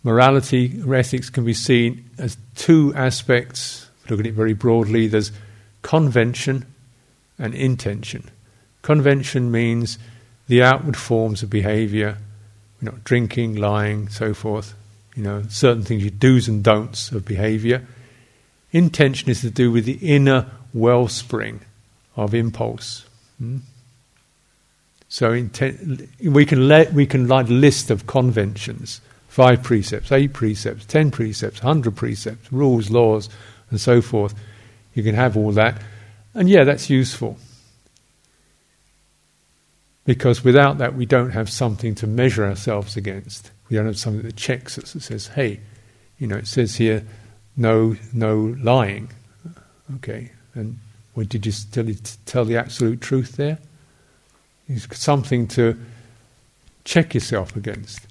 morality, or ethics can be seen as two aspects, look at it very broadly there's convention and intention. Convention means the outward forms of behavior, you know, drinking, lying, so forth, you know, certain things, your do's and don'ts of behavior. Intention is to do with the inner wellspring of impulse. Hmm? So inten- we can let we can write a list of conventions, five precepts, eight precepts, ten precepts, hundred precepts, rules, laws, and so forth. You can have all that, and yeah, that's useful. Because without that, we don't have something to measure ourselves against. We don't have something that checks us that says, "Hey, you know, it says here, no, no lying." Okay, and or did you tell, tell the absolute truth there? It's something to check yourself against.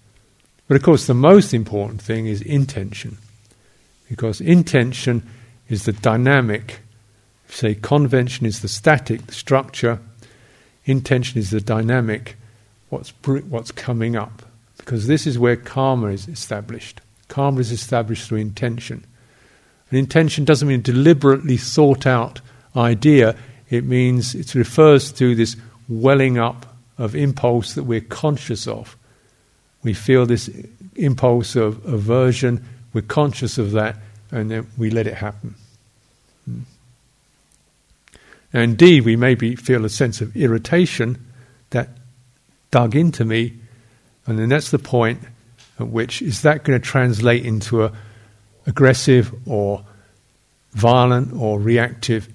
But of course, the most important thing is intention. Because intention is the dynamic, say, convention is the static structure, intention is the dynamic, what's, what's coming up. Because this is where karma is established. Karma is established through intention. And intention doesn't mean deliberately thought out idea, it means it refers to this welling up of impulse that we're conscious of. We feel this impulse of aversion, we're conscious of that, and then we let it happen. And hmm. indeed, we maybe feel a sense of irritation that dug into me, and then that's the point at which is that going to translate into a aggressive or violent or reactive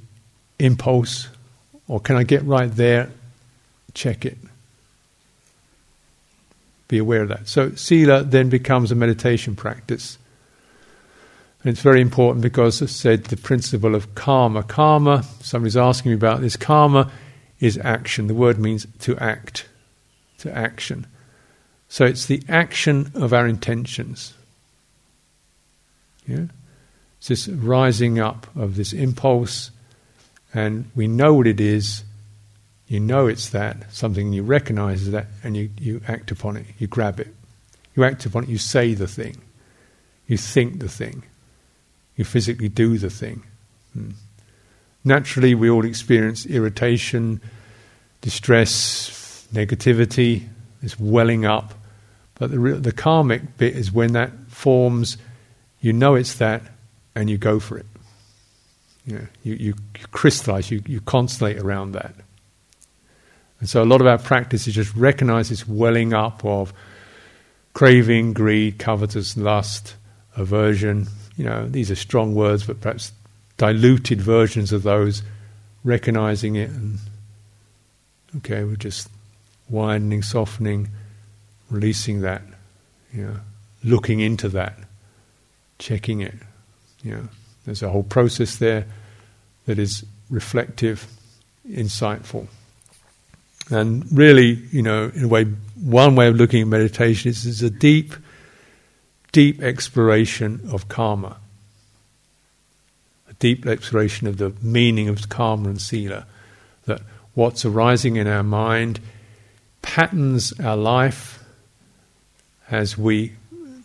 impulse, or can I get right there? Check it. Be aware of that. So, Sila then becomes a meditation practice. And it's very important because, I said, the principle of karma. Karma, somebody's asking me about this, karma is action. The word means to act, to action. So it's the action of our intentions. Yeah? It's this rising up of this impulse and we know what it is, you know it's that, something you recognize is that, and you, you act upon it, you grab it. You act upon it, you say the thing, you think the thing, you physically do the thing. Hmm. Naturally, we all experience irritation, distress, negativity, this welling up. But the, the karmic bit is when that forms, you know it's that, and you go for it. You, know, you, you, crystallize, you, you constellate around that. And so a lot of our practice is just recognize this welling up of craving, greed, covetous, lust, aversion. You know, these are strong words, but perhaps diluted versions of those, recognizing it and okay, we're just widening, softening, releasing that, you know, looking into that, checking it, you know. There's a whole process there that is reflective, insightful. And really, you know, in a way, one way of looking at meditation is, a deep, deep exploration of karma. A deep exploration of the meaning of karma and sila. That what's arising in our mind patterns our life as we,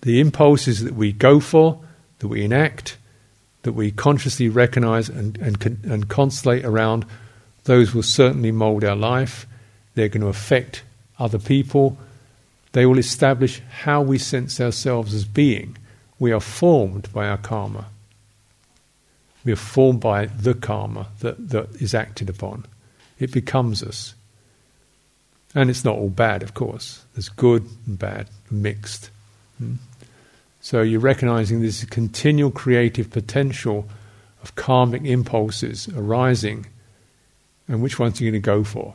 the impulses that we go for, that we enact, that we consciously recognize and, and, and constellate around, those will certainly mold our life. They're going to affect other people. They will establish how we sense ourselves as being. We are formed by our karma. We are formed by the karma that, that is acted upon. It becomes us. And it's not all bad, of course. There's good and bad, mixed. Hmm? So you're recognizing this continual creative potential of karmic impulses arising, and which ones are you going to go for?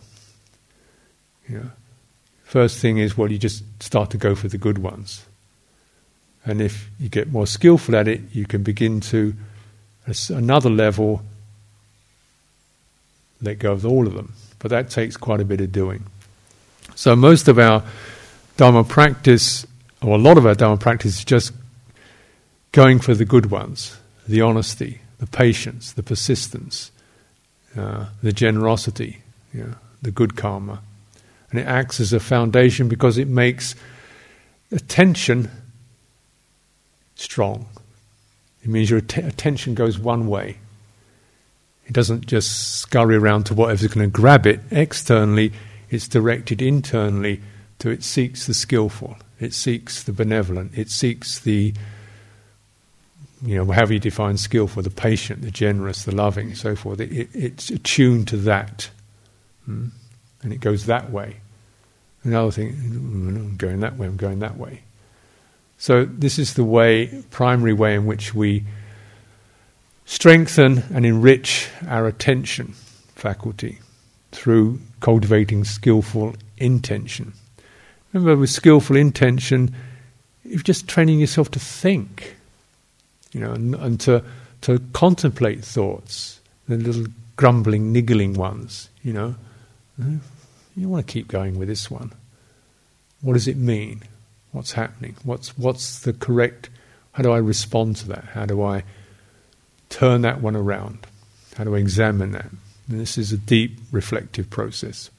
Know, first thing is, well, you just start to go for the good ones. And if you get more skillful at it, you can begin to, another level, let go of all of them. But that takes quite a bit of doing. So most of our Dharma practice, or a lot of our Dharma practice, is just going for the good ones, the honesty, the patience, the persistence, uh, the generosity, the good karma. And it acts as a foundation because it makes attention strong. It means your att- attention goes one way. It doesn't just scurry around to whatever's going to grab it externally, it's directed internally to it seeks the skillful, it seeks the benevolent, it seeks the, you know, however you define skillful, the patient, the generous, the loving, so forth. It, it, it's attuned to that. Hmm? And it goes that way. Another thing, mm, I'm going that way, I'm going that way. So, this is the way, primary way in which we strengthen and enrich our attention faculty through cultivating skillful intention. Remember, with skillful intention, you're just training yourself to think, you know, and, and to, to contemplate thoughts, the little grumbling, niggling ones, you know. Hmm? You want to keep going with this one. What does it mean? What's happening? What's, what's the correct, how do I respond to that? How do I turn that one around? How do I examine that? And this is a deep reflective process.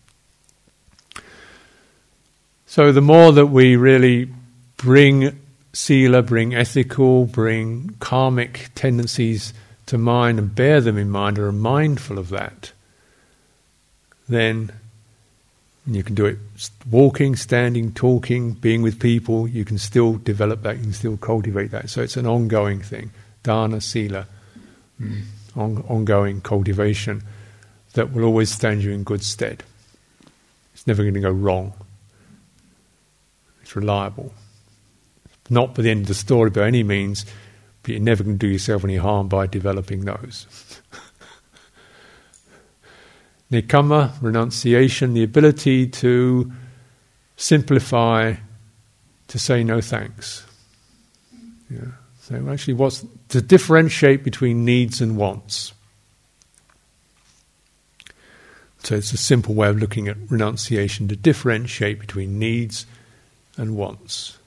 So the more that we really bring sila, bring ethical, bring karmic tendencies to mind and bear them in mind, or are mindful of that, then you can do it walking, standing, talking, being with people. You can still develop that. You can still cultivate that. So it's an ongoing thing. Dana, sila, mm. on, ongoing cultivation that will always stand you in good stead. It's never going to go wrong. It's reliable. Not by the end of the story by any means, but you're never going to do yourself any harm by developing those. Nekkhamma, renunciation, the ability to simplify, to say no thanks. Yeah. So actually, what's to differentiate between needs and wants. So it's a simple way of looking at renunciation to differentiate between needs and wants.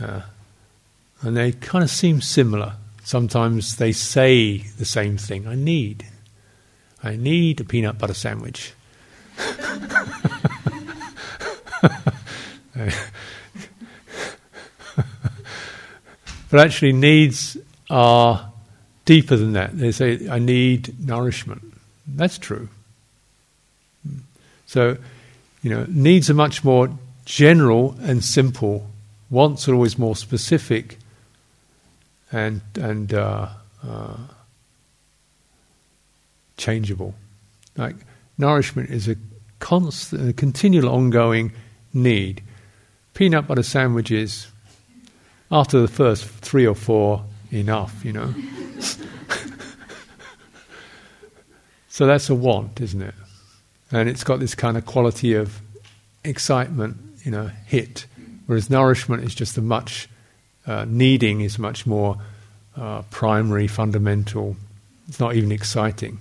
Uh, and they kind of seem similar. Sometimes they say the same thing I need. I need a peanut butter sandwich. but actually, needs are deeper than that. They say, I need nourishment. That's true. So, you know, needs are much more general and simple. Wants are always more specific and and uh, uh, changeable. Like nourishment is a constant, a continual, ongoing need. Peanut butter sandwiches, after the first three or four, enough, you know. so that's a want, isn't it? And it's got this kind of quality of excitement, you know, hit. Whereas nourishment is just a much, uh, needing is much more uh, primary, fundamental. It's not even exciting.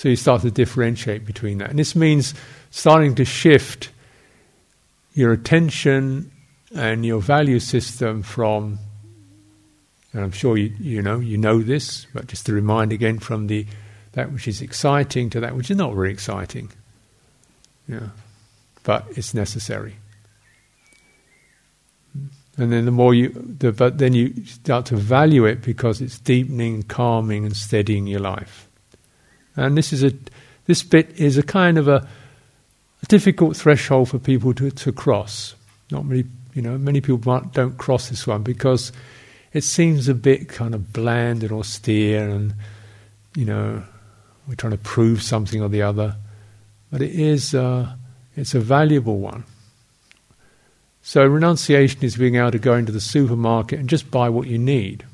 So you start to differentiate between that. And this means starting to shift your attention and your value system from, and I'm sure you, you know, you know this, but just to remind again from the that which is exciting to that which is not very exciting. Yeah. But it's necessary. And then the more you, the, but then you start to value it because it's deepening, calming, and steadying your life. And this is a this bit is a kind of a, a difficult threshold for people to, to cross. Not many, you know, many people don't cross this one because it seems a bit kind of bland and austere, and you know, we're trying to prove something or the other. But it is, uh, it's a valuable one. So renunciation is being able to go into the supermarket and just buy what you need,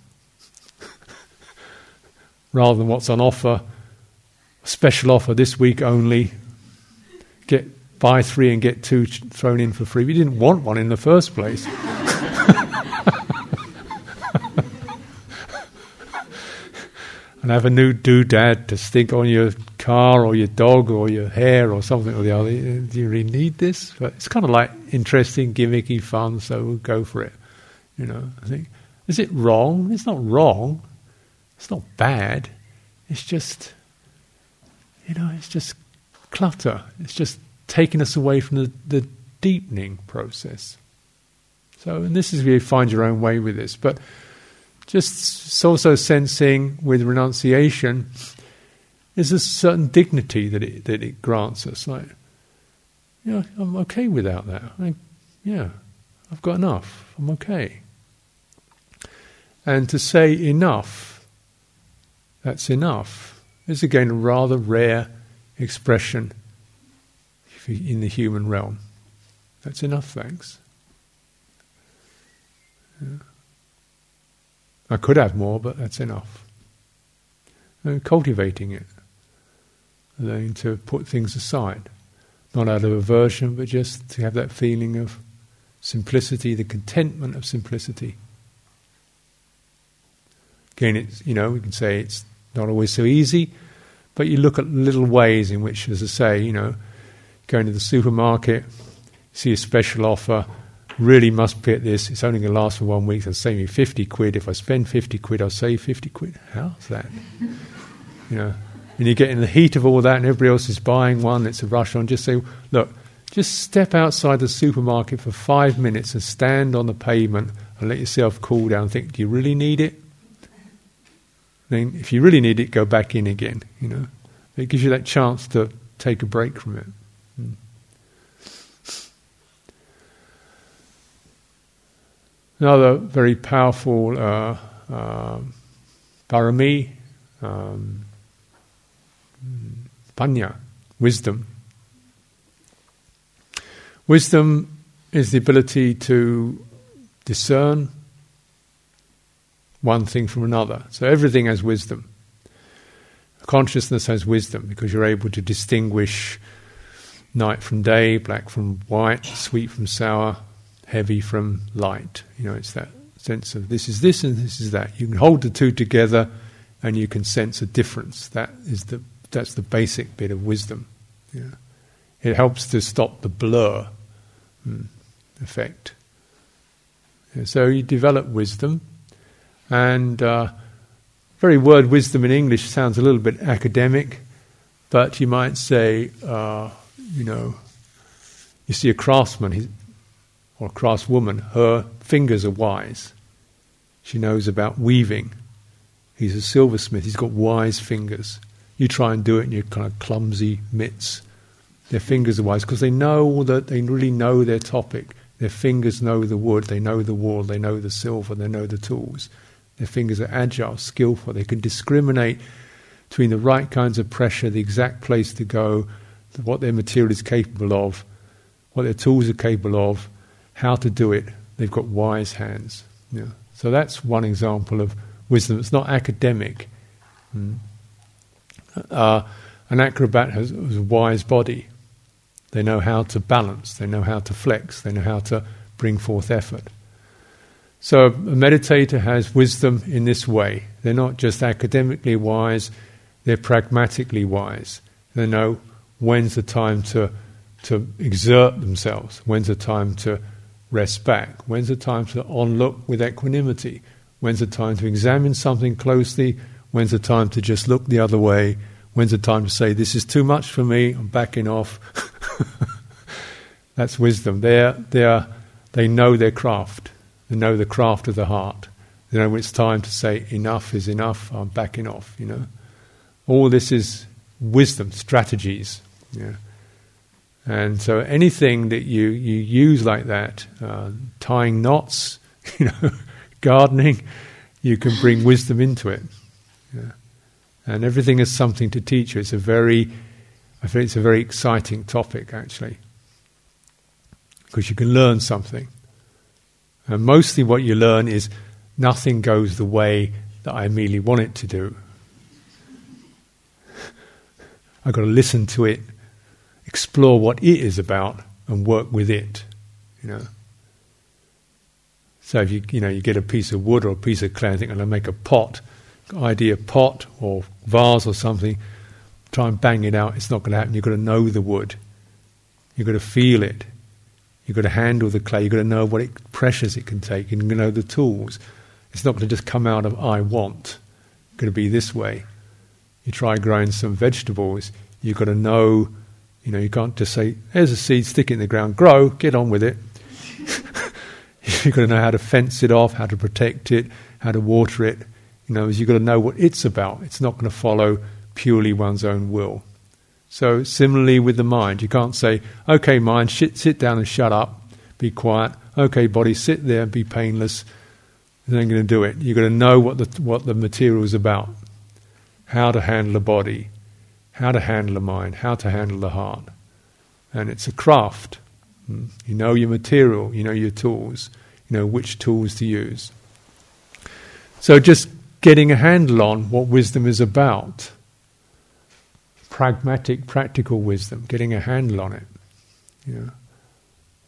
rather than what's on offer. Special offer this week only. Get buy three and get two thrown in for free. We didn't want one in the first place. and have a new doodad to stick on your car or your dog or your hair or something or the other. Uh, do you really need this? But it's kind of like interesting, gimmicky, fun, so we'll go for it. You know, I think, is it wrong? It's not wrong. It's not bad. It's just, you know, it's just clutter. It's just taking us away from the, the deepening process. So, and this is where you find your own way with this. But just also sensing with renunciation is a certain dignity that it, that it grants us. Like, yeah, I'm okay without that. I, yeah, I've got enough. I'm okay. And to say enough, that's enough, is again a rather rare expression in the human realm. That's enough, thanks. I could have more, but that's enough. And cultivating it, learning to put things aside, not out of aversion, but just to have that feeling of simplicity, the contentment of simplicity. Again, it's you know we can say it's not always so easy, but you look at little ways in which, as I say, you know, going to the supermarket, see a special offer, really must at this. It's only going to last for one week. It'll save me 50 quid. If I spend 50 quid, I'll save 50 quid. How's that? you know, and you get in the heat of all that and everybody else is buying one, it's a rush on. Just say, look, just step outside the supermarket for five minutes and stand on the pavement and let yourself cool down. Think, do you really need it? Then, if you really need it, go back in again. You know, it gives you that chance to take a break from it. Another very powerful uh, uh, parami, um, panya, wisdom. Wisdom is the ability to discern one thing from another. So everything has wisdom. Consciousness has wisdom because you're able to distinguish night from day, black from white, sweet from sour, heavy from light. You know, it's that sense of this is this and this is that. You can hold the two together and you can sense a difference. That is the that's the basic bit of wisdom. Yeah. It helps to stop the blur mm, effect. So you develop wisdom, and uh, very word wisdom in English sounds a little bit academic, but you might say, uh, you know, you see a craftsman, or a craftswoman, her fingers are wise. She knows about weaving. He's a silversmith, he's got wise fingers. You try and do it in your kind of clumsy mitts. Their fingers are wise because they know that they really know their topic. Their fingers know the wood, they know the wall, they know the silver, they know the tools. Their fingers are agile, skillful. They can discriminate between the right kinds of pressure, the exact place to go, what their material is capable of, what their tools are capable of, how to do it. They've got wise hands. Yeah. So that's one example of wisdom. It's not academic. Mm. Uh, an acrobat has, has, a wise body. They know how to balance, they know how to flex, they know how to bring forth effort. So a meditator has wisdom in this way. They're not just academically wise, they're pragmatically wise. They know when's the time to, to exert themselves, when's the time to rest back? When's the time to onlook with equanimity? When's the time to examine something closely? When's the time to just look the other way? When's the time to say, This is too much for me, I'm backing off? That's wisdom. They're, they're, they know their craft, they know the craft of the heart. They know when it's time to say, Enough is enough, I'm backing off, you know. All this is wisdom, strategies. Yeah. And so anything that you, you use like that, uh, tying knots, you know, gardening, you can bring wisdom into it. Yeah. And everything is something to teach you. It's a very, I think it's a very exciting topic actually, because you can learn something. And mostly what you learn is nothing goes the way that I immediately want it to do. I've got to listen to it, explore what it is about, and work with it. You know. So if you you know you get a piece of wood or a piece of clay, and think I'm going to make a pot, idea pot or vase or something, try and bang it out. It's not going to happen. You've got to know the wood. You've got to feel it. You've got to handle the clay. You've got to know what it, pressures it can take. You've got to know the tools. It's not going to just come out of I want. It's going to be this way. You try growing some vegetables, you've got to know, you know, you can't just say, there's a seed, stick it in the ground, grow, get on with it. you've got to know how to fence it off, how to protect it, how to water it. You know, you've got to know what it's about. It's not going to follow purely one's own will. So similarly with the mind, you can't say, okay, mind, sit, sit down and shut up, be quiet. Okay, body, sit there and be painless. It ain't going to do it. You've got to know what the, what the material is about how to handle the body, how to handle the mind, how to handle the heart. And it's a craft. Hmm? You know your material, you know your tools, you know which tools to use. So just getting a handle on what wisdom is about. Pragmatic, practical wisdom, getting a handle on it. Yeah.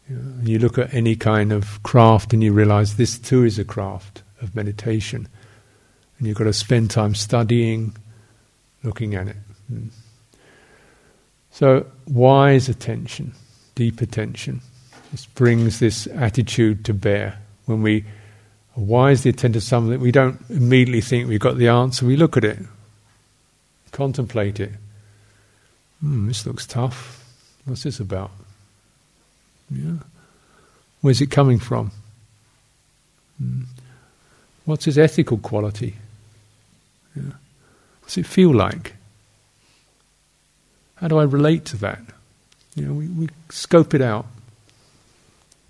Yeah. You look at any kind of craft and you realize this too is a craft of meditation. And you've got to spend time studying, looking at it. Hmm. So, wise attention, deep attention, this brings this attitude to bear. When we are wisely attend to something, we don't immediately think we've got the answer. We look at it, contemplate it. Hmm, this looks tough. What's this about? Yeah. Where's it coming from? Hmm. What's its ethical quality? Yeah. What's it feel like? How do I relate to that? You know, we, we scope it out.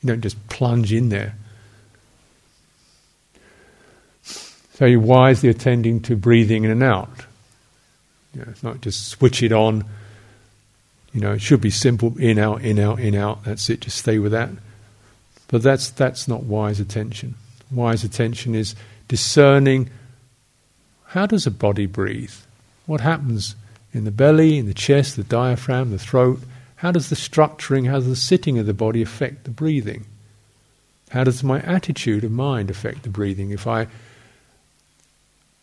You don't just plunge in there. So you're wisely attending to breathing in and out. You know, it's not just switch it on. You know, it should be simple in, out, in, out, in, out. That's it, just stay with that. But that's, that's not wise attention. Wise attention is discerning how does a body breathe? What happens in the belly, in the chest, the diaphragm, the throat? How does the structuring, how does the sitting of the body affect the breathing? How does my attitude of mind affect the breathing? If I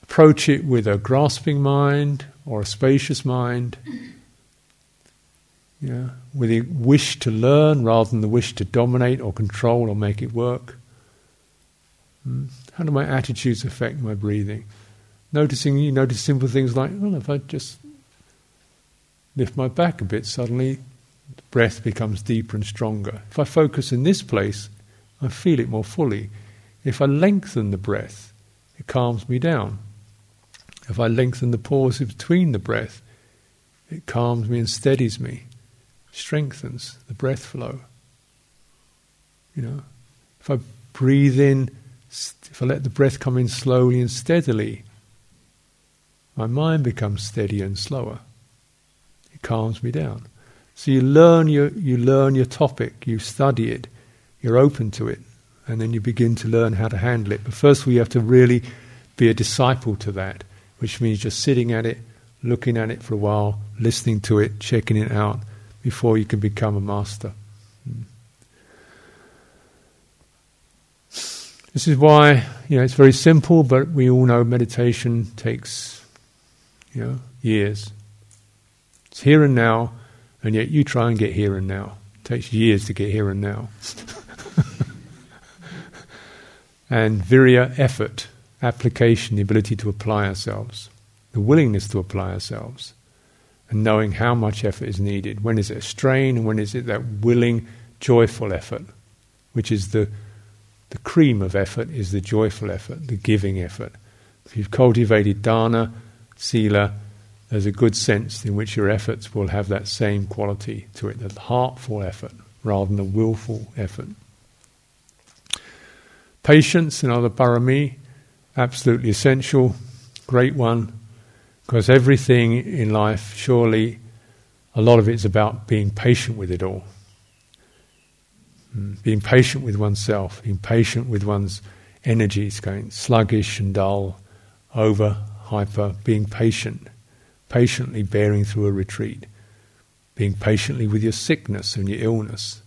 approach it with a grasping mind or a spacious mind, yeah, with the wish to learn rather than the wish to dominate or control or make it work. Hmm? How do my attitudes affect my breathing? Noticing, you notice simple things like, well, if I just lift my back a bit, suddenly the breath becomes deeper and stronger. If I focus in this place, I feel it more fully. If I lengthen the breath, it calms me down. If I lengthen the pause between the breath, it calms me and steadies me strengthens the breath flow. You know, if I breathe in, if I let the breath come in slowly and steadily, my mind becomes steadier and slower. It calms me down. So you learn your you learn your topic, you study it, you're open to it, and then you begin to learn how to handle it. But first we have to really be a disciple to that, which means just sitting at it, looking at it for a while, listening to it, checking it out, before you can become a master. Hmm. This is why you know it's very simple, but we all know meditation takes you know years. It's here and now, and yet you try and get here and now. It takes years to get here and now. and virya, effort, application, the ability to apply ourselves, the willingness to apply ourselves and knowing how much effort is needed. When is it a strain, and when is it that willing, joyful effort, which is the the cream of effort is the joyful effort, the giving effort. If you've cultivated dana, sila, there's a good sense in which your efforts will have that same quality to it, the heartful effort rather than the willful effort. Patience, another parami, absolutely essential, great one, because everything in life, surely, a lot of it is about being patient with it all. Mm, being patient with oneself, being patient with one's energies, going sluggish and dull, over, hyper, being patient, patiently bearing through a retreat, being patiently with your sickness and your illness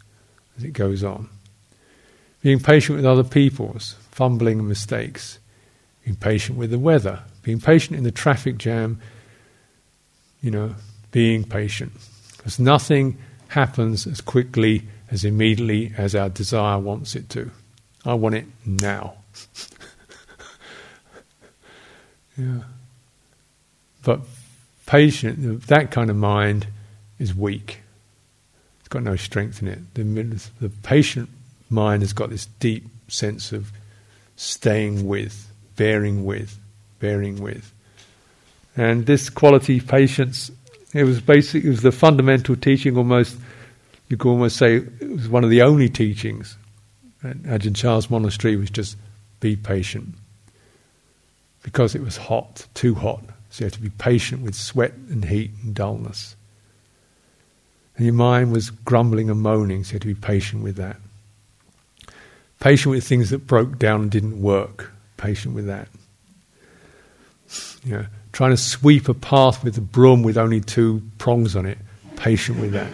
as it goes on, being patient with other people's fumbling and mistakes, being patient with the weather, being patient in the traffic jam, you know, being patient. Because nothing happens as quickly, as immediately as our desire wants it to. I want it now. yeah. But patient, that kind of mind is weak. It's got no strength in it. The, the patient mind has got this deep sense of staying with, bearing with, bearing with. And this quality, patience, it was basic. It was the fundamental teaching. Almost, you could almost say, it was one of the only teachings at Ajahn Chah's monastery. Was just be patient, because it was hot, too hot. So you have to be patient with sweat and heat and dullness. And your mind was grumbling and moaning, so you have to be patient with that. Patient with things that broke down and didn't work. Patient with that. You know, trying to sweep a path with a broom with only two prongs on it. Patient with that.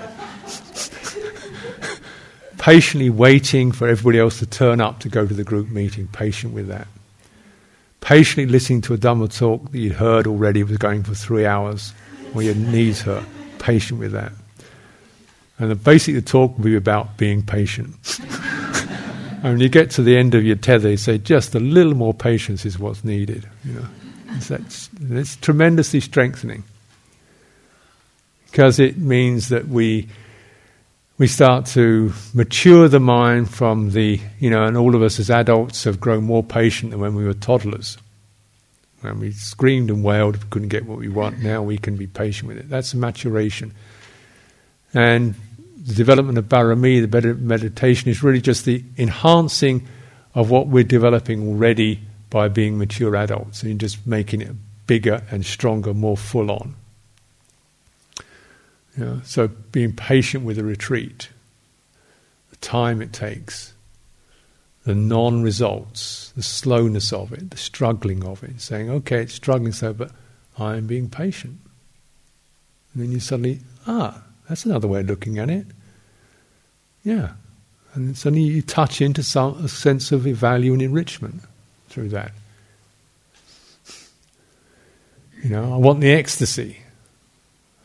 Patiently waiting for everybody else to turn up to go to the group meeting. Patient with that. Patiently listening to a Dhamma talk that you'd heard already was going for three hours, where your knees hurt. Patient with that. And the the talk will be about being patient. and when you get to the end of your tether, you say just a little more patience is what's needed. You know, that's, tremendously strengthening because it means that we we start to mature the mind from the you know, and all of us as adults have grown more patient than when we were toddlers. When we screamed and wailed, we couldn't get what we want. Now we can be patient with it. That's maturation. And the development of parami, the better meditation, is really just the enhancing of what we're developing already by being mature adults and just making it bigger and stronger, more full on. Know, so being patient with a retreat, the time it takes, the non results, the slowness of it, the struggling of it, saying, okay, it's struggling so, but I'm being patient. And then you suddenly, ah, that's another way of looking at it. Yeah. And suddenly you touch into some a sense of value and enrichment through that. You know, I want the ecstasy.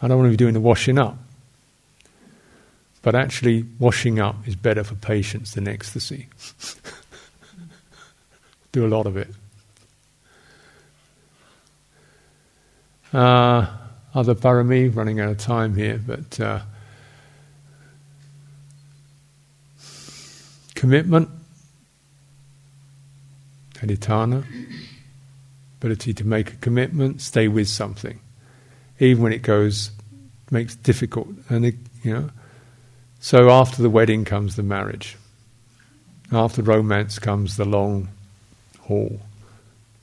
I don't want to be doing the washing up. But actually, washing up is better for patience than ecstasy. Do a lot of it. Uh, other parami, running out of time here, but uh, commitment, adhitthana, ability to make a commitment, stay with something, even when it goes makes difficult, and it, you know. So after the wedding comes the marriage. After romance comes the long haul,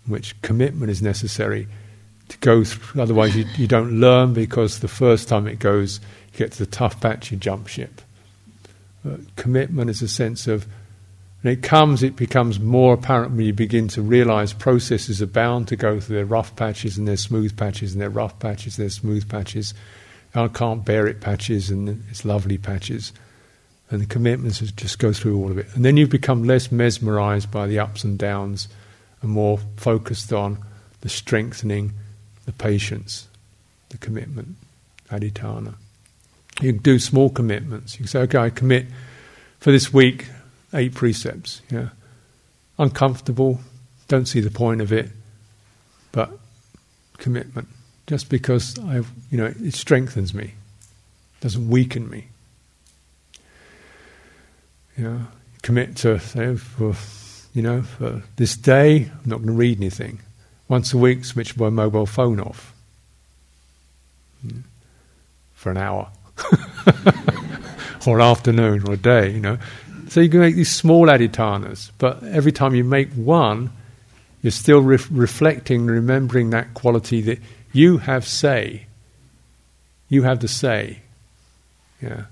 which commitment is necessary to go through. Otherwise, you, you don't learn because the first time it goes, you get to the tough patch, you jump ship. Commitment is a sense of, when it comes, it becomes more apparent when you begin to realize processes are bound to go through their rough patches and their smooth patches and their rough patches, their smooth patches. I can't bear it patches and it's lovely patches. And the commitments just go through all of it. And then you become less mesmerized by the ups and downs and more focused on the strengthening the patience, the commitment, adhitthana. You can do small commitments. You can say, okay, I commit for this week eight precepts. Yeah. Uncomfortable, don't see the point of it, but commitment. Just because I, you know, it strengthens me, doesn't weaken me. Know, commit to say for, you know, for this day, I'm not going to read anything. Once a week, switch my mobile phone off for an hour or an afternoon or a day. You know, So you can make these small adhitthanas, but every time you make one, you're still re- reflecting, remembering that quality that you have say. You have the say. Yeah.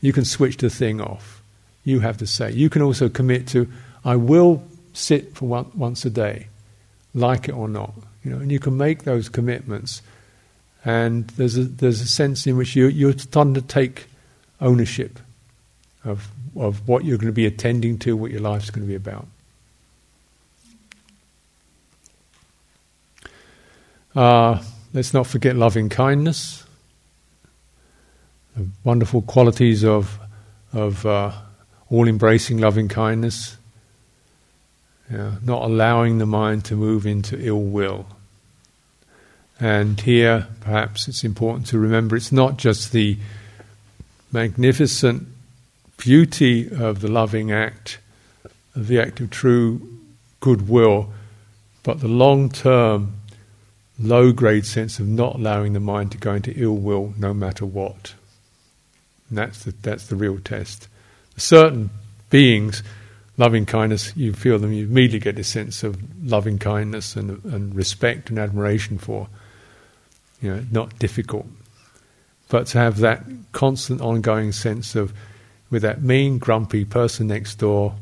You can switch the thing off. You have the say. You can also commit to, I will sit for one, once a day, like it or not. You know, and you can make those commitments. And there's a, there's a sense in which you, you're starting to take ownership of, of what you're going to be attending to, what your life's going to be about. Uh, let's not forget loving kindness, the wonderful qualities of, of uh, all embracing loving kindness, yeah, not allowing the mind to move into ill will. And here, perhaps it's important to remember it's not just the magnificent beauty of the loving act, the act of true goodwill, but the long term, low grade sense of not allowing the mind to go into ill will no matter what. And that's the, that's the real test. Certain beings, loving kindness, you feel them, you immediately get a sense of loving kindness and, and respect and admiration for. You know, not difficult. But to have that constant ongoing sense of, with that mean, grumpy person next door,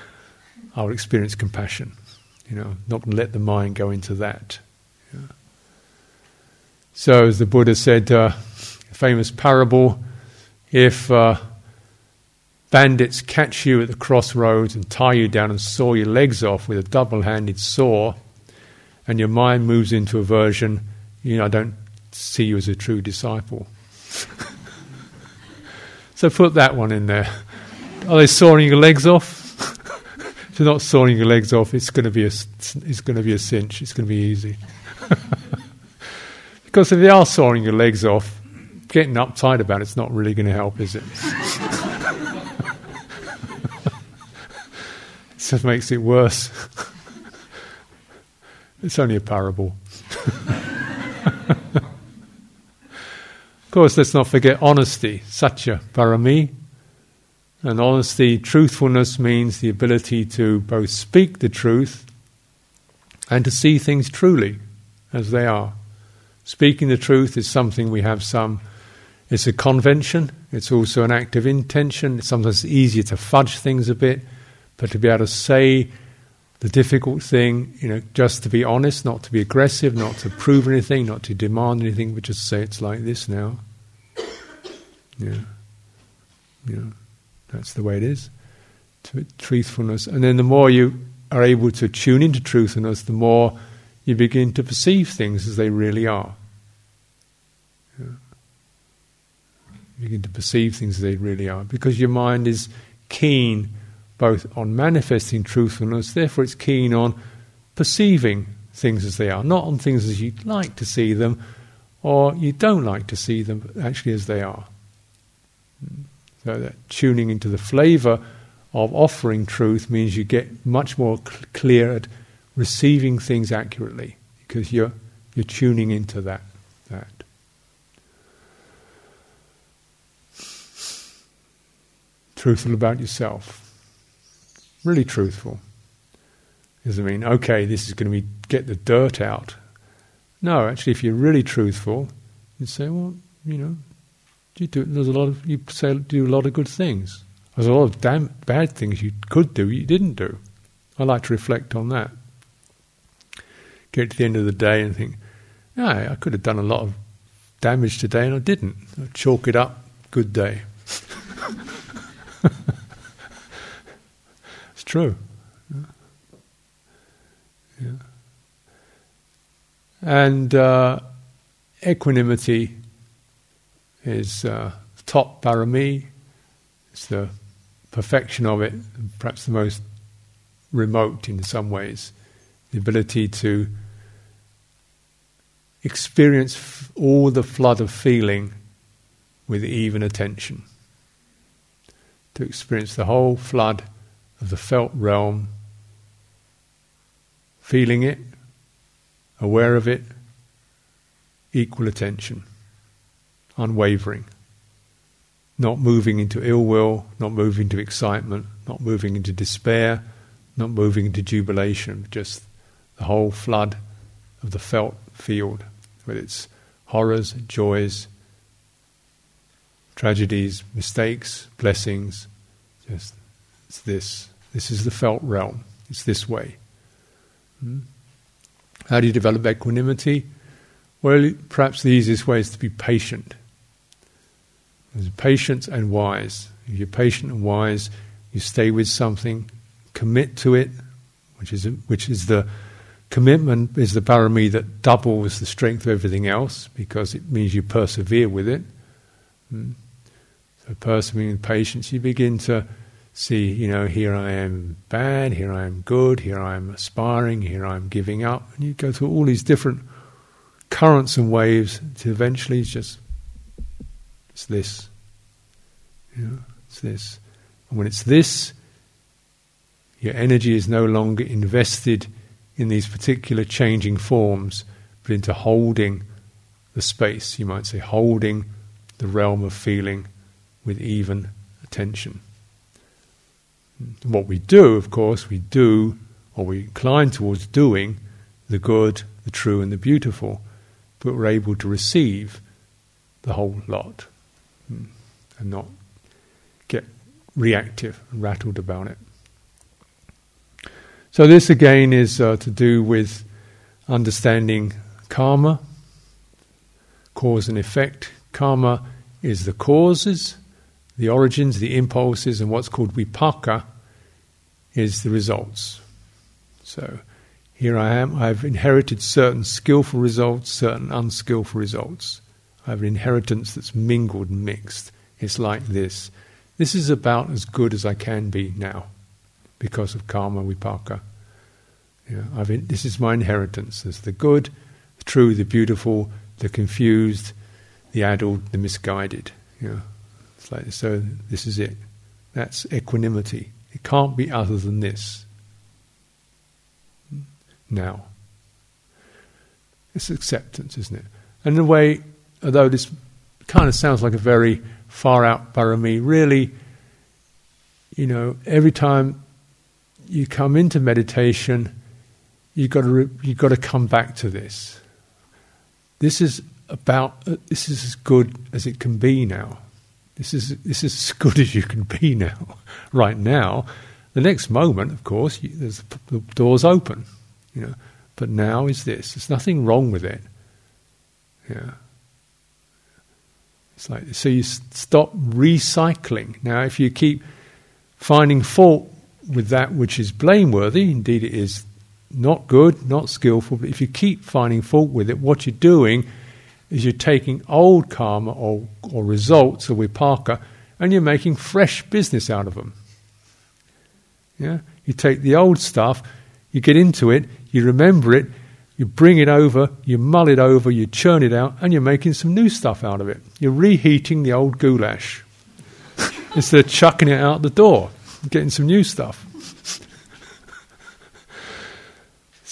I'll experience compassion. You know, not let the mind go into that. Yeah. So, as the Buddha said, uh, famous parable, if uh, bandits catch you at the crossroads and tie you down and saw your legs off with a double handed saw, and your mind moves into aversion, you know, I don't see you as a true disciple. so put that one in there. Are they sawing your legs off? if you're not sawing your legs off, it's going to be a, it's going to be a cinch. It's going to be easy. because if they are sawing your legs off, getting uptight about it's not really going to help, is it? it just makes it worse. it's only a parable. Of course, let's not forget honesty, satya, parami. And honesty, truthfulness means the ability to both speak the truth and to see things truly as they are. Speaking the truth is something we have some, it's a convention, it's also an act of intention. It's easier to fudge things a bit, but to be able to say the difficult thing, you know, just to be honest, not to be aggressive, not to prove anything, not to demand anything, but just say it's like this now. Yeah. Yeah. That's the way it is. Truthfulness. And then the more you are able to tune into truthfulness, the more you begin to perceive things as they really are. Yeah. You begin to perceive things as they really are. Because your mind is keen both on manifesting truthfulness, therefore it's keen on perceiving things as they are, not on things as you'd like to see them or you don't like to see them actually as they are. So that tuning into the flavor of offering truth means you get much more cl- clear at receiving things accurately because you're you're tuning into that that. Truthful about yourself really truthful. Doesn't mean, okay, this is going to be get the dirt out. No, actually, if you're really truthful, you say, well, you know, you do, there's a lot of you say do a lot of good things. There's a lot of damn bad things you could do you didn't do. I like to reflect on that. Get to the end of the day and think, yeah, I could have done a lot of damage today and I didn't. I chalk it up. Good day. True. Yeah. And uh, equanimity is uh, top parami. It's the perfection of it, perhaps the most remote in some ways. The ability to experience f- all the flood of feeling with even attention. To experience the whole flood of the felt realm, feeling it, aware of it, equal attention, unwavering, not moving into ill will, not moving into excitement, not moving into despair, not moving into jubilation, just the whole flood of the felt field, with its horrors, joys, tragedies, mistakes, blessings. Just it's this. This is the felt realm. It's this way. Hmm? How do you develop equanimity? Well, perhaps the easiest way is to be patient. There's patient and wise. If you're patient and wise, you stay with something, commit to it, which is which is the commitment is the parami that doubles the strength of everything else because it means you persevere with it. Mm. So persevering with patience, you begin to see, you know, here I am bad, here I am good, here I am aspiring, here I am giving up, and you go through all these different currents and waves to eventually it's just it's this. You know, it's this. And when it's this, your energy is no longer invested in these particular changing forms, but into holding the space, you might say, holding the realm of feeling with even attention. What we do, of course, we do, or we incline towards doing, the good, the true, and the beautiful, but we're able to receive the whole lot hmm, and not get reactive and rattled about it. So, this again is uh, to do with understanding karma, cause and effect. Karma is the causes, the origins, the impulses, and what's called vipaka is the results. So, here I am, I've inherited certain skillful results, certain unskillful results. I have an inheritance that's mingled and mixed. It's like this. This is about as good as I can be now because of karma vipaka. In, this is my inheritance. There's the good, the true, the beautiful, the confused, the addled, the misguided. It's like so. This is it. That's equanimity. It can't be other than this. Now, it's acceptance, isn't it? And in a way, although this kind of sounds like a very far out parami, really, you know, every time you come into meditation, you've got to re- you've got to come back to this. This is about this is as good as it can be now. This is this is as good as you can be now. right now, the next moment, of course, you, the doors open, you know. But now is this. There's nothing wrong with it. Yeah. It's like so you stop recycling. Now, if you keep finding fault with that which is blameworthy, indeed it is not good, not skillful, but if you keep finding fault with it, what you're doing is you're taking old karma or, or results of vipaka and you're making fresh business out of them. Yeah? You take the old stuff, you get into it, you remember it, you bring it over, you mull it over, you churn it out, and you're making some new stuff out of it. You're reheating the old goulash instead of chucking it out the door, getting some new stuff.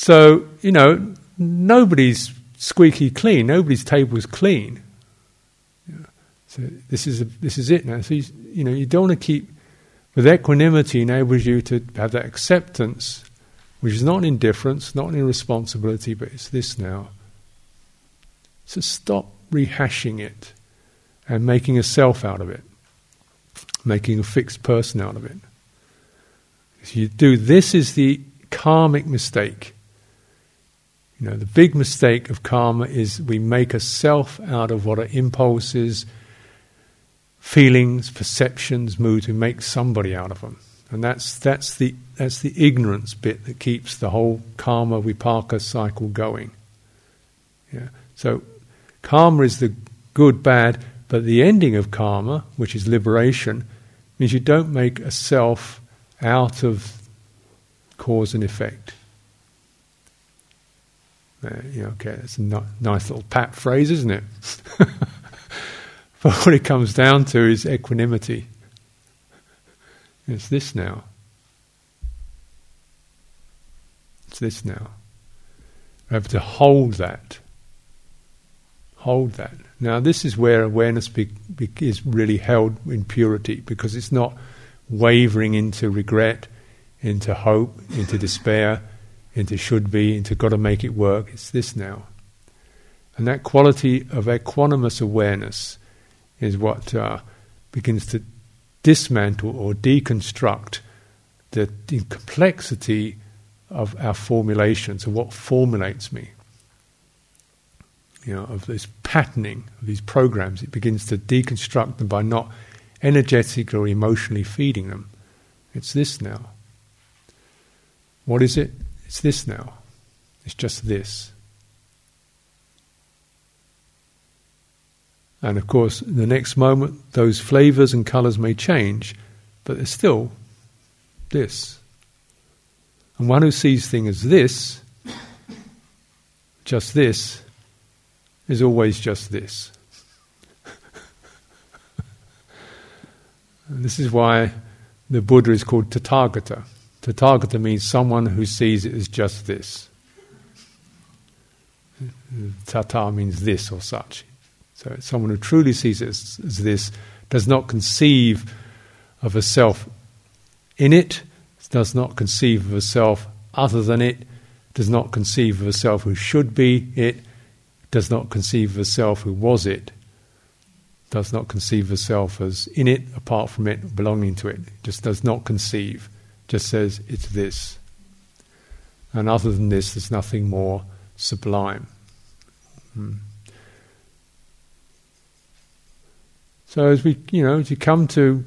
So, you know, nobody's squeaky clean, nobody's table is clean. So this is, a, this is it now. So, you, you know, you don't want to keep, with equanimity enables you to have that acceptance, which is not indifference, not an irresponsibility, but it's this now. So stop rehashing it and making a self out of it, making a fixed person out of it. If you do this is the karmic mistake. You know, the big mistake of karma is we make a self out of what are impulses, feelings, perceptions, moods. We make somebody out of them, and that's that's the that's the ignorance bit that keeps the whole karma vipaka cycle going. Yeah. So, karma is the good bad, but the ending of karma, which is liberation, means you don't make a self out of cause and effect. Uh, know, okay, that's a nice little pat phrase, isn't it? but what it comes down to is equanimity. It's this now. It's this now. We have to hold that. Hold that. Now, this is where awareness be, be, is really held in purity because it's not wavering into regret, into hope, into despair, into should be, into got to make it work. It's this now. And that quality of equanimous awareness is what uh, begins to dismantle or deconstruct the, the complexity of our formulations, of what formulates me. You know, of this patterning, of these programs, it begins to deconstruct them by not energetically or emotionally feeding them. It's this now. What is it? It's this now. It's just this. And of course, the next moment, those flavors and colors may change, but they're still this. And one who sees things as this, just this, is always just this. this is why the Buddha is called Tathagata. Tathagata means someone who sees it as just this. Tata means this or such. So someone who truly sees it as, as this does not conceive of a self in it, does not conceive of a self other than it, does not conceive of a self who should be it, does not conceive of a self who was it, does not conceive of a self as in it, apart from it, belonging to it. Just does not conceive, just says it's this. And other than this, there's nothing more sublime. Hmm. So as we, you know, as you come to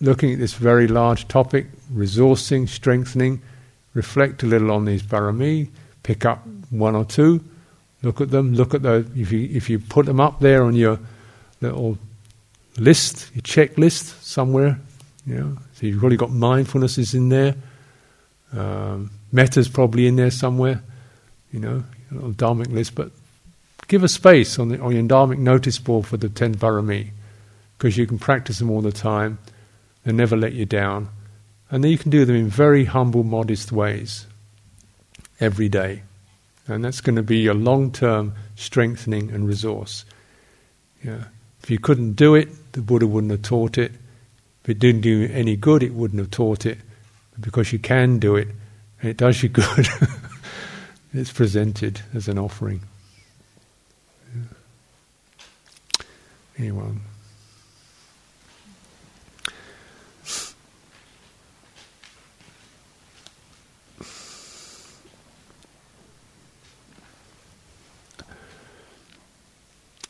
looking at this very large topic, resourcing, strengthening, reflect a little on these parami, pick up one or two, look at them, look at those. If you if you put them up there on your little list, your checklist somewhere, you know, so you've probably got mindfulness is in there, um, metta's probably in there somewhere, you know, a little dharmic list, but give a space on the on your dharmic notice board for the ten parami because you can practice them all the time. They never let you down. And then you can do them in very humble, modest ways every day. And that's going to be your long term strengthening and resource. Yeah. If you couldn't do it, the Buddha wouldn't have taught it. If it didn't do any good, it wouldn't have taught it. But because you can do it, and it does you good, it's presented as an offering. Yeah. Anyone?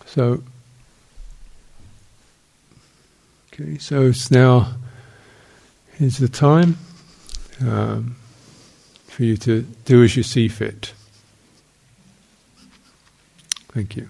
So, okay, so it's now is the time um, for you to do as you see fit. Thank you.